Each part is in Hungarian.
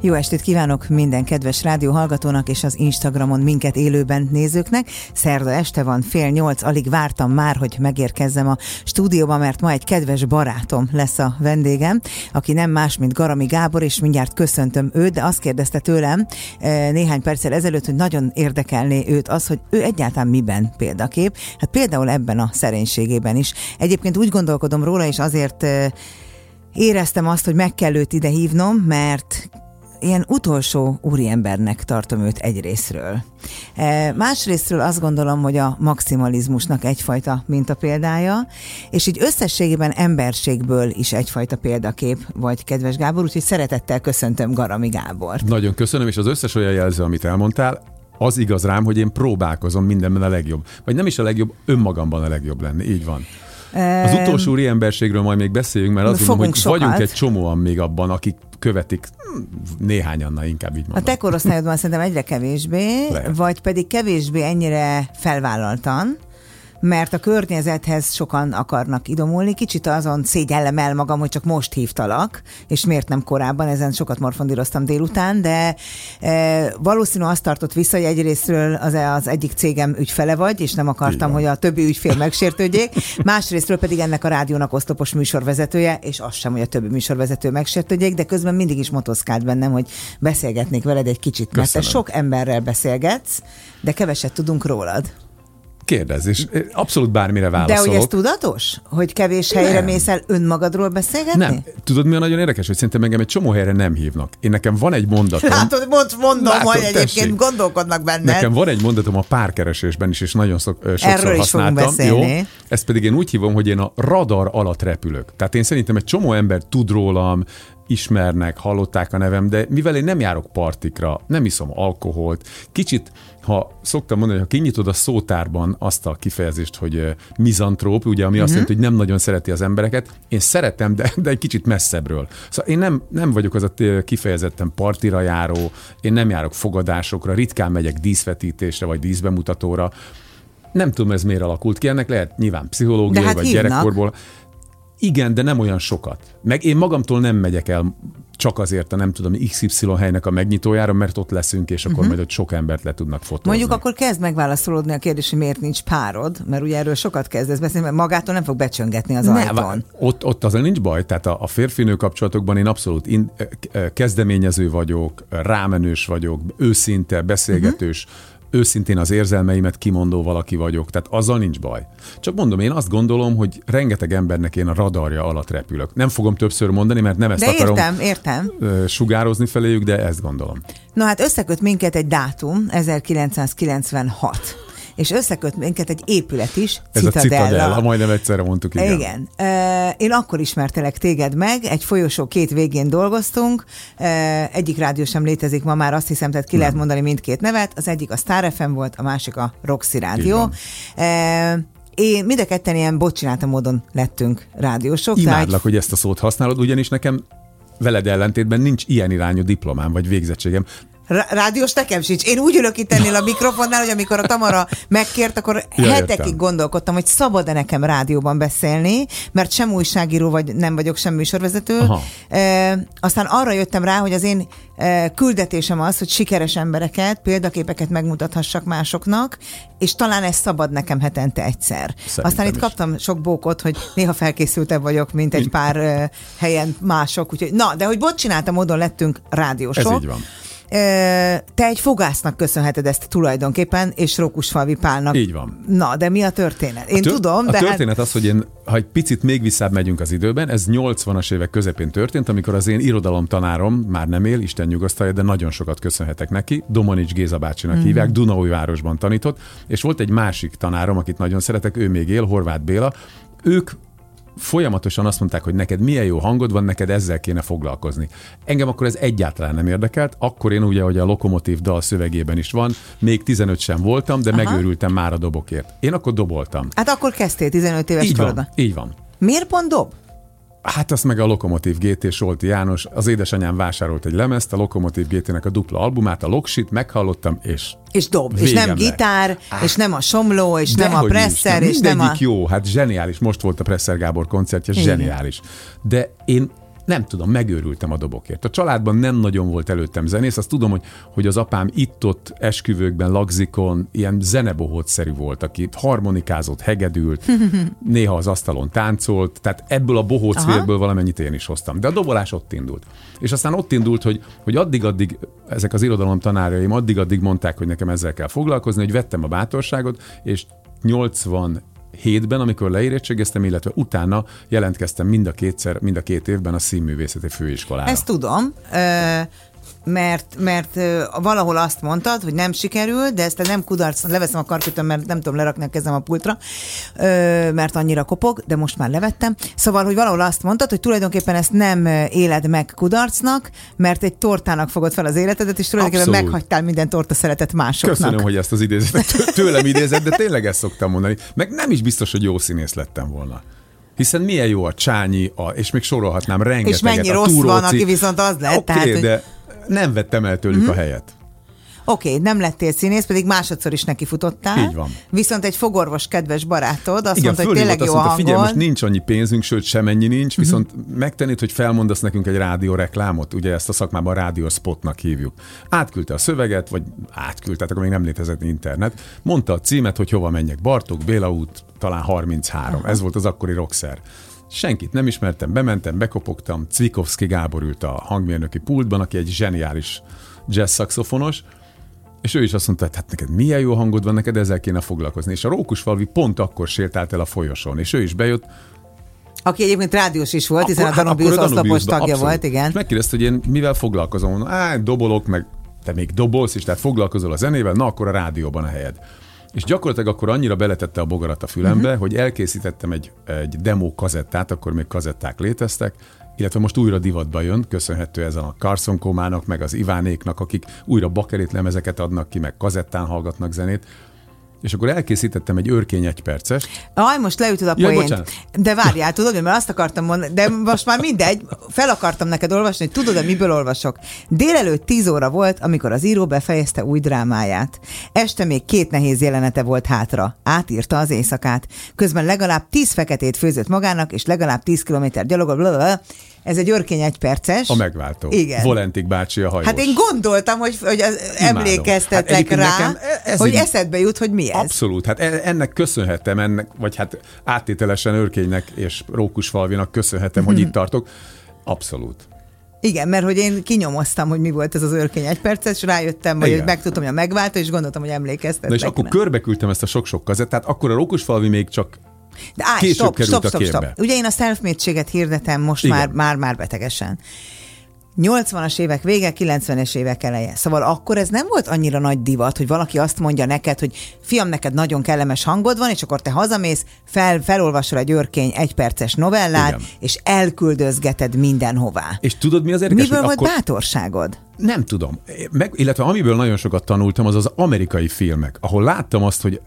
Jó estét kívánok minden kedves rádió hallgatónak és az Instagramon minket élőben nézőknek. Szerda este van, fél nyolc, alig vártam már, hogy megérkezzem a stúdióba, mert ma egy kedves barátom lesz a vendégem, aki nem más, mint Garami Gábor, és mindjárt köszöntöm őt, de azt kérdezte tőlem eh, néhány perccel ezelőtt, hogy nagyon érdekelné őt az, hogy ő egyáltalán miben példakép. Hát például ebben a szerénységében is. Egyébként úgy gondolkodom róla, és azért eh, éreztem azt, hogy meg kell őt ide hívnom, mert ilyen utolsó úriembernek tartom őt egyrésztről. E, másrésztről azt gondolom, hogy a maximalizmusnak egyfajta példája, és így összességében emberségből is egyfajta példakép vagy, kedves Gábor, úgyhogy szeretettel köszöntöm Garami Gábor. Nagyon köszönöm, és az összes olyan jelző, amit elmondtál, az igaz rám, hogy én próbálkozom mindenben a legjobb. Vagy nem is a legjobb, önmagamban a legjobb lenni. Így van. Az utolsó úri emberségről majd még beszéljünk, mert azt mondom, hogy sokat. vagyunk egy csomóan még abban, akik követik néhányan, inkább így mondom. A te korosztályodban szerintem egyre kevésbé, Lehet. vagy pedig kevésbé ennyire felvállaltan, mert a környezethez sokan akarnak idomulni. Kicsit azon szégyellem el magam, hogy csak most hívtalak, és miért nem korábban, ezen sokat morfondíroztam délután, de e, valószínű azt tartott vissza, hogy egyrésztről az, az egyik cégem ügyfele vagy, és nem akartam, hogy a többi ügyfél megsértődjék, másrésztről pedig ennek a rádiónak osztopos műsorvezetője, és az sem, hogy a többi műsorvezető megsértődjék, de közben mindig is motoszkált bennem, hogy beszélgetnék veled egy kicsit, mert te sok emberrel beszélgetsz, de keveset tudunk rólad. Kérdez, és abszolút bármire válaszolok. De hogy ez tudatos? Hogy kevés helyre nem. mész el önmagadról beszélgetni? Nem. Tudod, mi a nagyon érdekes, hogy szerintem engem egy csomó helyre nem hívnak. Én nekem van egy mondatom. Látod, mond, mondom, Látod, hogy egyébként tessék. gondolkodnak benne. Nekem van egy mondatom a párkeresésben is, és nagyon szok, sokszor Erről is használtam. Jó? Ezt pedig én úgy hívom, hogy én a radar alatt repülök. Tehát én szerintem egy csomó ember tud rólam, ismernek, hallották a nevem, de mivel én nem járok partikra, nem iszom alkoholt, kicsit ha szoktam mondani, hogy ha kinyitod a szótárban azt a kifejezést, hogy mizantróp, ugye, ami uh-huh. azt mhm. jelenti, hogy nem nagyon szereti az embereket, én szeretem, de, de egy kicsit messzebbről. Szóval én nem, nem vagyok az a kifejezetten partira járó, én nem járok fogadásokra, ritkán megyek díszvetítésre vagy díszbemutatóra. Nem tudom, ez miért alakult ki, ennek lehet nyilván pszichológiai hát vagy hívnak. gyerekkorból. Igen, de nem olyan sokat. Meg én magamtól nem megyek el csak azért a nem tudom, XY helynek a megnyitójára, mert ott leszünk, és akkor uh-huh. majd ott sok embert le tudnak fotózni. Mondjuk akkor kezd megválaszolódni a kérdés, hogy miért nincs párod, mert ugye erről sokat kezdesz beszélni, mert magától nem fog becsöngetni az ne, ajtón. Ott, ott azért nincs baj, tehát a, a férfinő kapcsolatokban én abszolút in, kezdeményező vagyok, rámenős vagyok, őszinte, beszélgetős, uh-huh őszintén az érzelmeimet kimondó valaki vagyok, tehát azzal nincs baj. Csak mondom, én azt gondolom, hogy rengeteg embernek én a radarja alatt repülök. Nem fogom többször mondani, mert nem ezt de akarom értem, értem. sugározni feléjük, de ezt gondolom. Na hát összeköt minket egy dátum, 1996 és összeköt minket egy épület is, Ez Citadella. a Citadella, majdnem egyszerre mondtuk, igen. Igen. Én akkor ismertelek téged meg, egy folyosó két végén dolgoztunk, egyik rádió sem létezik ma már, azt hiszem, tehát ki Nem. lehet mondani mindkét nevet, az egyik a Star FM volt, a másik a Roxy Rádió. Én mind a ketten ilyen bocsinálta módon lettünk rádiósok. Imádlak, tehát... hogy ezt a szót használod, ugyanis nekem veled ellentétben nincs ilyen irányú diplomám vagy végzettségem. Rádiós nekem sincs. Én úgy ülök itt ennél a mikrofonnál, hogy amikor a Tamara megkért, akkor ja, hetekig értem. gondolkodtam, hogy szabad-e nekem rádióban beszélni, mert sem újságíró vagy nem vagyok, sem műsorvezető. E, aztán arra jöttem rá, hogy az én e, küldetésem az, hogy sikeres embereket, példaképeket megmutathassak másoknak, és talán ez szabad nekem hetente egyszer. Szerintem aztán itt is. kaptam sok bókot, hogy néha felkészültebb vagyok, mint egy pár e, helyen mások. Úgyhogy, na, de hogy bot csináltam, módon lettünk rádiósok. Ez így van. Te egy fogásznak köszönheted ezt tulajdonképpen, és Rókusfalvi Pálnak. Így van. Na, de mi a történet? Én a tör- tudom, a de... A hát- történet hát... az, hogy én, ha egy picit még visszább megyünk az időben, ez 80-as évek közepén történt, amikor az én irodalomtanárom már nem él, Isten nyugasztalja, de nagyon sokat köszönhetek neki. Domanics Géza bácsinak mm. hívják, Dunaújvárosban tanított, és volt egy másik tanárom, akit nagyon szeretek, ő még él, Horváth Béla, ők folyamatosan azt mondták, hogy neked milyen jó hangod van, neked ezzel kéne foglalkozni. Engem akkor ez egyáltalán nem érdekelt, akkor én ugye, hogy a lokomotív dal szövegében is van, még 15 sem voltam, de Aha. megőrültem már a dobokért. Én akkor doboltam. Hát akkor kezdtél 15 éves így van, így van. Miért pont dob? Hát azt meg a Lokomotív GT Solti János, az édesanyám vásárolt egy lemezt, a Lokomotív GT-nek a dupla albumát, a Loksit, meghallottam, és És dob, és nem gitár, ah, és nem a somló, és nem a presser, és nem a... jó, hát zseniális, most volt a Presser Gábor koncertje, zseniális. De én nem tudom, megőrültem a dobokért. A családban nem nagyon volt előttem zenész, azt tudom, hogy, hogy az apám itt-ott esküvőkben, lagzikon ilyen zenebohótszerű volt, aki harmonikázott, hegedült, néha az asztalon táncolt, tehát ebből a bohócvélből valamennyit én is hoztam. De a dobolás ott indult. És aztán ott indult, hogy, hogy addig-addig ezek az irodalom tanáraim addig-addig mondták, hogy nekem ezzel kell foglalkozni, hogy vettem a bátorságot, és 80 hétben, amikor leérettségeztem, illetve utána jelentkeztem mind a kétszer, mind a két évben a színművészeti főiskolára. Ezt tudom mert, mert valahol azt mondtad, hogy nem sikerül, de ezt nem kudarc, leveszem a karkötön, mert nem tudom lerakni a kezem a pultra, mert annyira kopog, de most már levettem. Szóval, hogy valahol azt mondtad, hogy tulajdonképpen ezt nem éled meg kudarcnak, mert egy tortának fogod fel az életedet, és tulajdonképpen Abszolút. meghagytál minden torta szeretet másoknak. Köszönöm, hogy ezt az idézetet tőlem idézett, de tényleg ezt szoktam mondani. Meg nem is biztos, hogy jó színész lettem volna. Hiszen milyen jó a Csányi, a, és még sorolhatnám rengeteget. És mennyi rossz túróci. van, aki viszont az lett. Okay, tehát, de nem vettem el tőlük mm-hmm. a helyet. Oké, okay, nem lettél színész, pedig másodszor is neki futottál. Így van. Viszont egy fogorvos kedves barátod azt Igen, mondta, hogy tényleg jó mondta, figyelj, most nincs annyi pénzünk, sőt semennyi nincs, uh-huh. viszont megtennéd, hogy felmondasz nekünk egy rádióreklámot, ugye ezt a szakmában rádióspotnak hívjuk. Átküldte a szöveget, vagy átküldte, akkor még nem létezett internet. Mondta a címet, hogy hova menjek. Bartók, Béla út, talán 33. Uh-huh. Ez volt az akkori rockszer. Senkit nem ismertem, bementem, bekopogtam, Cvikovszki Gábor ült a hangmérnöki pultban, aki egy zseniális jazz szaxofonos, és ő is azt mondta, hát neked milyen jó hangod van, neked ezzel kéne foglalkozni. És a Rókusfalvi pont akkor sétált el a folyosón, és ő is bejött, aki egyébként rádiós is volt, hiszen a Danubius oszlopos tagja abszolút. volt, igen. És megkérdezte, hogy én mivel foglalkozom. Á, dobolok, meg te még dobolsz is, tehát foglalkozol a zenével, na akkor a rádióban a helyed. És gyakorlatilag akkor annyira beletette a bogarat a fülembe, uh-huh. hogy elkészítettem egy, egy demo kazettát, akkor még kazetták léteztek, illetve most újra divatba jön, köszönhető ezen a Carson Komának, meg az Ivánéknak, akik újra bakerit lemezeket adnak ki, meg kazettán hallgatnak zenét és akkor elkészítettem egy örkény egy perces. Aj, most leütöd a ja, poént. De várjál, tudod, mert azt akartam mondani, de most már mindegy, fel akartam neked olvasni, hogy tudod-e, miből olvasok. Délelőtt 10 óra volt, amikor az író befejezte új drámáját. Este még két nehéz jelenete volt hátra. Átírta az éjszakát. Közben legalább 10 feketét főzött magának, és legalább 10 kilométer gyalogol, ez egy örkény egy perces. A megváltó. Igen. Volentik bácsi a hajós. Hát én gondoltam, hogy, hogy emlékeztetek hát rá, ez hogy így... eszedbe jut, hogy mi ez. Abszolút. Hát e- ennek köszönhetem, ennek, vagy hát áttételesen örkénynek és Rókusfalvinak köszönhetem, hogy itt tartok. Abszolút. Igen, mert hogy én kinyomoztam, hogy mi volt ez az örkény egy percet, és rájöttem, hogy megtudtam, hogy a megváltó, és gondoltam, hogy emlékeztetek. Na és akkor körbeküldtem ezt a sok-sok kazettát, akkor a Rókusfalvi még csak de állj, stop, stop, stop, stop. Ugye én a self hirdetem most Igen. már, már, már betegesen. 80-as évek vége, 90-es évek eleje. Szóval akkor ez nem volt annyira nagy divat, hogy valaki azt mondja neked, hogy fiam, neked nagyon kellemes hangod van, és akkor te hazamész, fel, felolvasol egy örkény egyperces novellát, Igen. és elküldözgeted mindenhová. És tudod, mi az érdekes? Miből volt akkor... bátorságod? Nem tudom. Meg, illetve amiből nagyon sokat tanultam, az az amerikai filmek, ahol láttam azt, hogy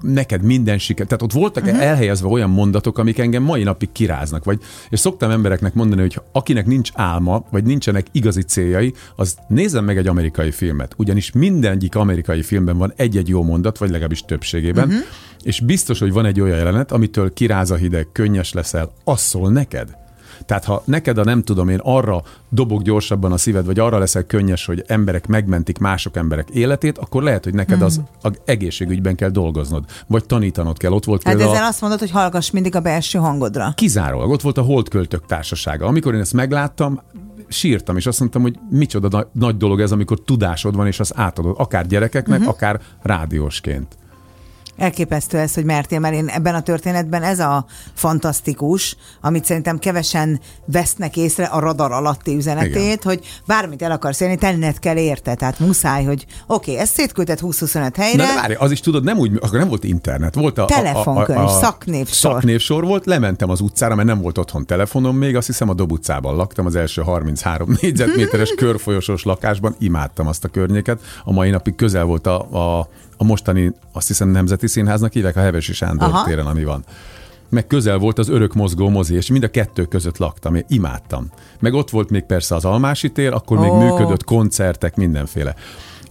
neked minden siker. Tehát ott voltak uh-huh. elhelyezve olyan mondatok, amik engem mai napig kiráznak. Vagy, és szoktam embereknek mondani, hogy akinek nincs álma, vagy nincsenek igazi céljai, az nézzen meg egy amerikai filmet. Ugyanis mindegyik amerikai filmben van egy-egy jó mondat, vagy legalábbis többségében, uh-huh. és biztos, hogy van egy olyan jelenet, amitől kiráz a hideg, könnyes leszel, az szól neked. Tehát ha neked a nem tudom én arra dobok gyorsabban a szíved, vagy arra leszel könnyes, hogy emberek megmentik mások emberek életét, akkor lehet, hogy neked az hmm. egészségügyben kell dolgoznod, vagy tanítanod kell. Ott volt hát például ezzel a... azt mondod, hogy hallgass mindig a belső hangodra. Kizárólag. Ott volt a Holdköltök társasága. Amikor én ezt megláttam, sírtam, és azt mondtam, hogy micsoda nagy, nagy dolog ez, amikor tudásod van, és az átadod, akár gyerekeknek, uh-huh. akár rádiósként. Elképesztő ez, hogy mertél, mert én ebben a történetben ez a fantasztikus, amit szerintem kevesen vesznek észre a radar alatti üzenetét, Igen. hogy bármit el akarsz élni, tenned kell érte, tehát muszáj, hogy oké, okay, ezt szétküldted 20-25 helyre. Na, de várj, az is tudod, nem úgy, akkor nem volt internet, volt a, telefonkönyv, a, a, a szaknévsor. Szaknévsor volt, lementem az utcára, mert nem volt otthon telefonom még, azt hiszem a Dob utcában laktam, az első 33 négyzetméteres körfolyosós lakásban, imádtam azt a környéket. A mai napig közel volt a, a a mostani, azt hiszem Nemzeti Színháznak hívják, a Hevesi Sándor Aha. téren, ami van. meg közel volt az örök mozgó mozi, és mind a kettő között laktam, én imádtam. Meg ott volt még persze az Almási tér, akkor oh. még működött koncertek, mindenféle.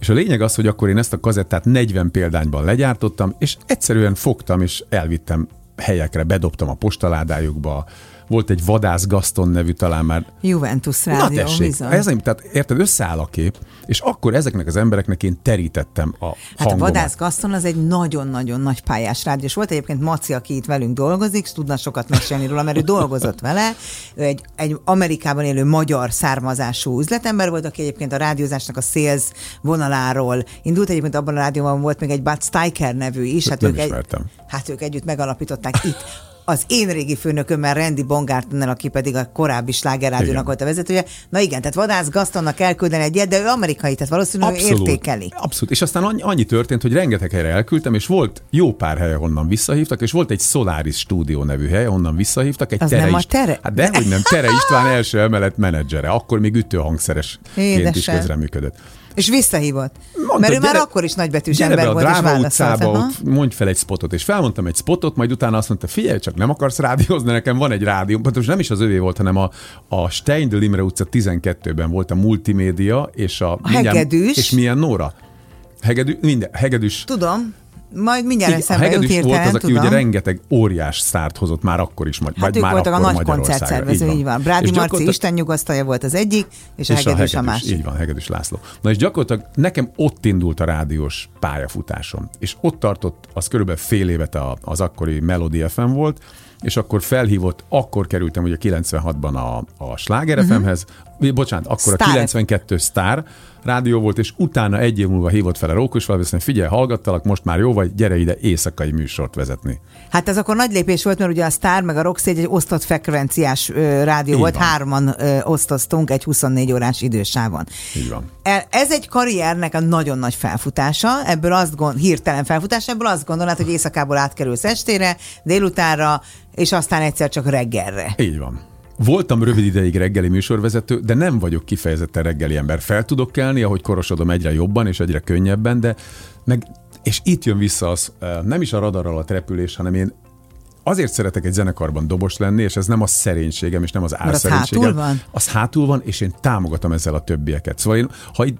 És a lényeg az, hogy akkor én ezt a kazettát 40 példányban legyártottam, és egyszerűen fogtam, és elvittem helyekre, bedobtam a postaládájukba, volt egy Vadász Gaston nevű talán már. Juventus rádió, Na tessék, bizony. ez, tehát érted, összeáll a kép, és akkor ezeknek az embereknek én terítettem a Hát a Vadász Gaston az egy nagyon-nagyon nagy pályás rádió, és volt egyébként Maci, aki itt velünk dolgozik, tudna sokat mesélni róla, mert ő dolgozott vele. Ő egy, egy Amerikában élő magyar származású üzletember volt, aki egyébként a rádiózásnak a sales vonaláról indult. Egyébként abban a rádióban volt még egy Bud Steiker nevű is. Hát ők Egy, hát ők együtt megalapították itt az én régi főnökömmel, Randy Bongártonnal, aki pedig a korábbi slágerrádiónak volt a vezetője. Na igen, tehát Vadász Gastonnak elküldeni egy ilyet, de ő amerikai, tehát valószínűleg Abszolút. értékeli. Abszolút. És aztán annyi, annyi történt, hogy rengeteg helyre elküldtem, és volt jó pár hely, honnan visszahívtak, és volt egy Solaris Studio nevű hely, honnan visszahívtak. Egy az tere nem a tere? Hát dehogy nem, Tere István első emelet menedzsere. Akkor még ütőhangszeresként is közreműködött. És visszahívott. Mondta, Mert ő gyere, már akkor is nagybetűs ember be volt, a Dráva utcába, ott mondj fel egy spotot, és felmondtam egy spotot, majd utána azt mondta, figyelj, csak nem akarsz rádiózni, nekem van egy rádió. Most nem is az övé volt, hanem a, a Steindl Imre utca 12-ben volt a multimédia, és a... a hegedűs. És milyen Nóra? Hegedű, minden, hegedűs. Tudom. Majd mindjárt Igen, eszembe jut hirtelen, volt az, aki tudom. ugye rengeteg óriás sztárt hozott már akkor is, hát vagy már voltak a nagy koncertszervező, így van. Így van. Brádi Marci Isten nyugasztalja volt az egyik, és, és a Hegedűs a, a másik. Így van, Hegedűs László. Na és gyakorlatilag nekem ott indult a rádiós pályafutásom, és ott tartott, az körülbelül fél évet az akkori Melody FM volt, és akkor felhívott, akkor kerültem ugye 96-ban a, a Sláger uh-huh. Mhm. FM-hez, bocsánat, akkor Star. a 92 Star rádió volt, és utána egy év múlva hívott fel a Rókus hogy figyelj, hallgattalak, most már jó vagy, gyere ide éjszakai műsort vezetni. Hát ez akkor nagy lépés volt, mert ugye a Star meg a Roxy egy osztott frekvenciás ö, rádió Így volt, van. hárman ö, osztoztunk egy 24 órás idősávon. Így van. Ez egy karriernek a nagyon nagy felfutása, ebből azt gond, hirtelen felfutás, ebből azt gondolod, hogy éjszakából átkerülsz estére, délutánra, és aztán egyszer csak reggelre. Így van. Voltam rövid ideig reggeli műsorvezető, de nem vagyok kifejezetten reggeli ember. Fel tudok kelni, ahogy korosodom egyre jobban és egyre könnyebben, de meg, és itt jön vissza az, nem is a radar alatt repülés, hanem én azért szeretek egy zenekarban dobos lenni, és ez nem a szerénységem, és nem az álszerénységem. Az hátul van? Az hátul van, és én támogatom ezzel a többieket. Szóval én, ha itt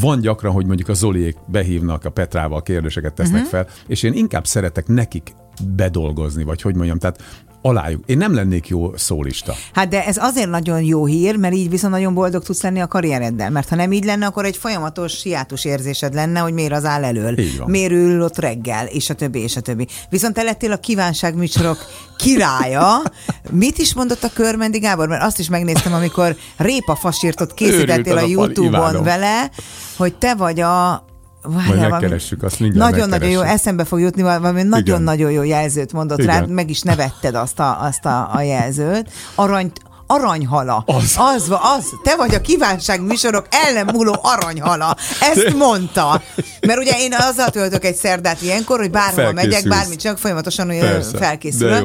van gyakran, hogy mondjuk a Zoliék behívnak a Petrával, kérdéseket tesznek uh-huh. fel, és én inkább szeretek nekik bedolgozni, vagy hogy mondjam, tehát alájuk. Én nem lennék jó szólista. Hát de ez azért nagyon jó hír, mert így viszont nagyon boldog tudsz lenni a karriereddel. Mert ha nem így lenne, akkor egy folyamatos hiátus érzésed lenne, hogy miért az áll elől. Miért ül ott reggel, és a többi, és a többi. Viszont te lettél a kívánságműsorok királya. Mit is mondott a Körmendi Gábor? Mert azt is megnéztem, amikor répa fasírtot készítettél a, a YouTube-on vele, hogy te vagy a Várjál, Majd megkeressük, azt mindjárt Nagyon-nagyon jó, eszembe fog jutni valami nagyon-nagyon jó jelzőt mondott Igen. rá, meg is nevetted azt a, azt a, a jelzőt. Arany, aranyhala. Az. az. Az, te vagy a kívánság műsorok ellenmúló aranyhala. Ezt mondta. Mert ugye én azzal töltök egy szerdát ilyenkor, hogy bárhol megyek, bármit csak folyamatosan olyan felkészülök.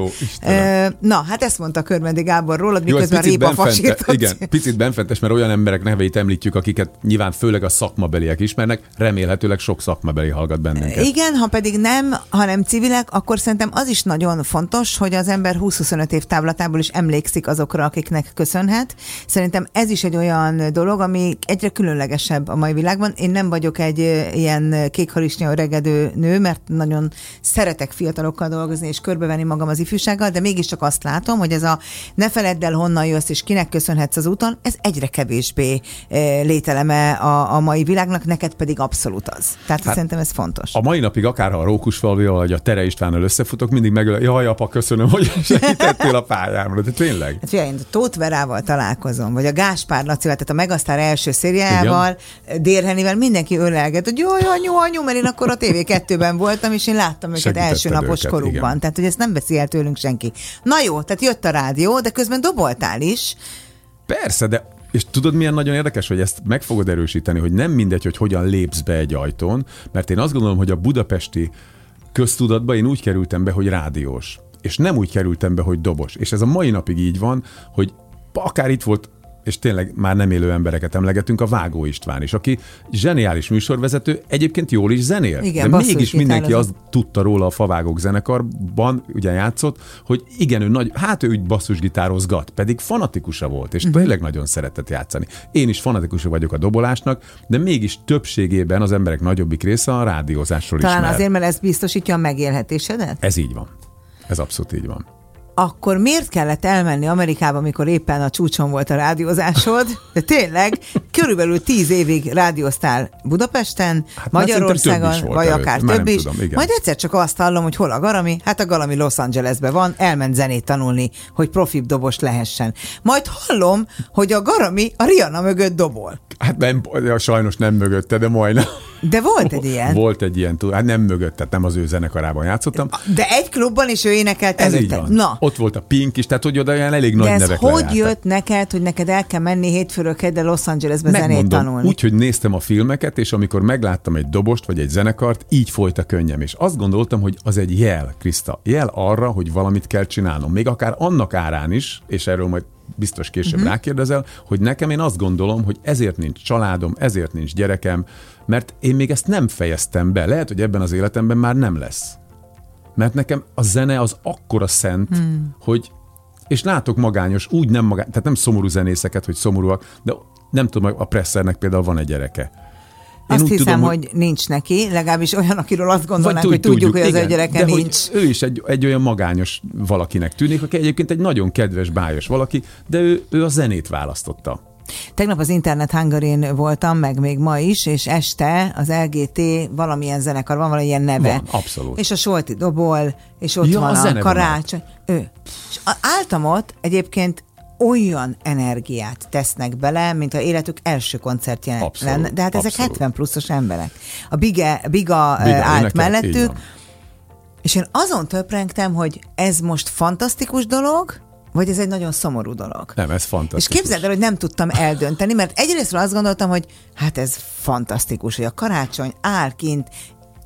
Na, hát ezt mondta Körmendi Gábor rólad, miközben Répa fasírtott. Igen, picit benfentes, mert olyan emberek neveit említjük, akiket nyilván főleg a szakmabeliek ismernek, remélhetőleg sok szakmabeli hallgat bennünket. Igen, ha pedig nem, hanem civilek, akkor szerintem az is nagyon fontos, hogy az ember 20-25 év távlatából is emlékszik azokra, akik akiknek köszönhet. Szerintem ez is egy olyan dolog, ami egyre különlegesebb a mai világban. Én nem vagyok egy ilyen kékharisnya öregedő nő, mert nagyon szeretek fiatalokkal dolgozni és körbevenni magam az ifjúsággal, de mégiscsak azt látom, hogy ez a ne feledd el, honnan jössz és kinek köszönhetsz az úton, ez egyre kevésbé lételeme a, a mai világnak, neked pedig abszolút az. Tehát hát, szerintem ez fontos. A mai napig akár a Rókusfalvival vagy a Tere Istvánnal összefutok, mindig megöl, jaj, apa, köszönöm, hogy segítettél a pályámra. De tényleg. Hát figyelj, Tóth Verával találkozom, vagy a Gáspár Lacival, tehát a Megasztár első szériával, Dérhenivel, mindenki ölelget, hogy jó, jó, anyu, anyu, mert én akkor a TV2-ben voltam, és én láttam őket Segítetted első napos őket, korukban. Igen. Tehát, hogy ezt nem veszi el tőlünk senki. Na jó, tehát jött a rádió, de közben doboltál is. Persze, de és tudod, milyen nagyon érdekes, hogy ezt meg fogod erősíteni, hogy nem mindegy, hogy hogyan lépsz be egy ajtón, mert én azt gondolom, hogy a budapesti köztudatba én úgy kerültem be, hogy rádiós és nem úgy kerültem be, hogy dobos. És ez a mai napig így van, hogy akár itt volt és tényleg már nem élő embereket emlegetünk, a Vágó István is, aki zseniális műsorvezető, egyébként jól is zenél. Igen, de mégis mindenki azt tudta róla a Favágók zenekarban, ugye játszott, hogy igen, ő nagy, hát ő úgy basszusgitározgat, pedig fanatikusa volt, és uh-huh. tényleg nagyon szeretett játszani. Én is fanatikusa vagyok a dobolásnak, de mégis többségében az emberek nagyobbik része a rádiózásról Talán ismer. azért, mert ez biztosítja a megélhetésedet? Ez így van. Ez abszolút így van akkor miért kellett elmenni Amerikába, amikor éppen a csúcson volt a rádiózásod? De tényleg, körülbelül tíz évig rádióztál Budapesten, hát Magyarországon, vagy akár több is. Tudom, Majd egyszer csak azt hallom, hogy hol a Garami? Hát a Garami Los Angelesben van, elment zenét tanulni, hogy profi dobos lehessen. Majd hallom, hogy a Garami a Rihanna mögött dobol. Hát nem, sajnos nem mögötte, de majdnem. De volt egy ilyen? Volt egy ilyen, hát nem mögött, tehát nem az ő zenekarában játszottam. De egy klubban is ő énekelt Ez előtte. Így van. Na. Ott volt a Pink is, tehát hogy oda olyan elég De nagy ez nevek hogy lejártak. jött neked, hogy neked el kell menni hétfőről kedde Los Angelesbe Megmondom, zenét tanulni? Úgy, hogy néztem a filmeket, és amikor megláttam egy dobost vagy egy zenekart, így folyt a könnyem, és azt gondoltam, hogy az egy jel, Kriszta, jel arra, hogy valamit kell csinálnom. Még akár annak árán is, és erről majd biztos később uh-huh. rákérdezel, hogy nekem én azt gondolom, hogy ezért nincs családom, ezért nincs gyerekem, mert én még ezt nem fejeztem be. Lehet, hogy ebben az életemben már nem lesz. Mert nekem a zene az akkora szent, hmm. hogy és látok magányos, úgy nem magány, tehát nem szomorú zenészeket, hogy szomorúak, de nem tudom, a presszernek például van egy gyereke. Én azt hiszem, tudom, hogy nincs neki, legalábbis olyan, akiről azt gondolnánk, hogy tudjuk, tudjuk hogy az ő gyereke de nincs. Hogy ő is egy, egy olyan magányos valakinek tűnik, aki egyébként egy nagyon kedves, bájos valaki, de ő, ő a zenét választotta. Tegnap az Internet Hungarin voltam, meg még ma is, és este az LGT valamilyen zenekar, van valamilyen neve. Van, abszolút. És a Solti dobol, és ott ja, van a, a karácsony. Ő. És álltam ott, egyébként olyan energiát tesznek bele, mint a életük első koncertje abszolút, lenne. De hát ezek abszolút. 70 pluszos emberek. A Biga, Biga, Biga állt mellettük, és én azon töprengtem, hogy ez most fantasztikus dolog, vagy ez egy nagyon szomorú dolog? Nem, ez fantasztikus. És képzeld el, hogy nem tudtam eldönteni, mert egyrésztről azt gondoltam, hogy hát ez fantasztikus, hogy a karácsony áll kint,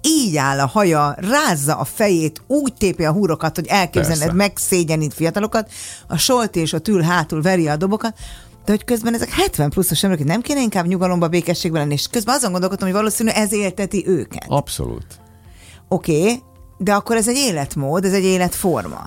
így áll a haja, rázza a fejét, úgy tépi a húrokat, hogy elképzeled, megszégyenít fiatalokat, a solt és a tül hátul veri a dobokat, de hogy közben ezek 70 pluszos emberek, nem kéne inkább nyugalomba, békességben lenni, és közben azon gondolkodtam, hogy valószínű ez élteti őket. Abszolút. Oké, okay, de akkor ez egy életmód, ez egy életforma.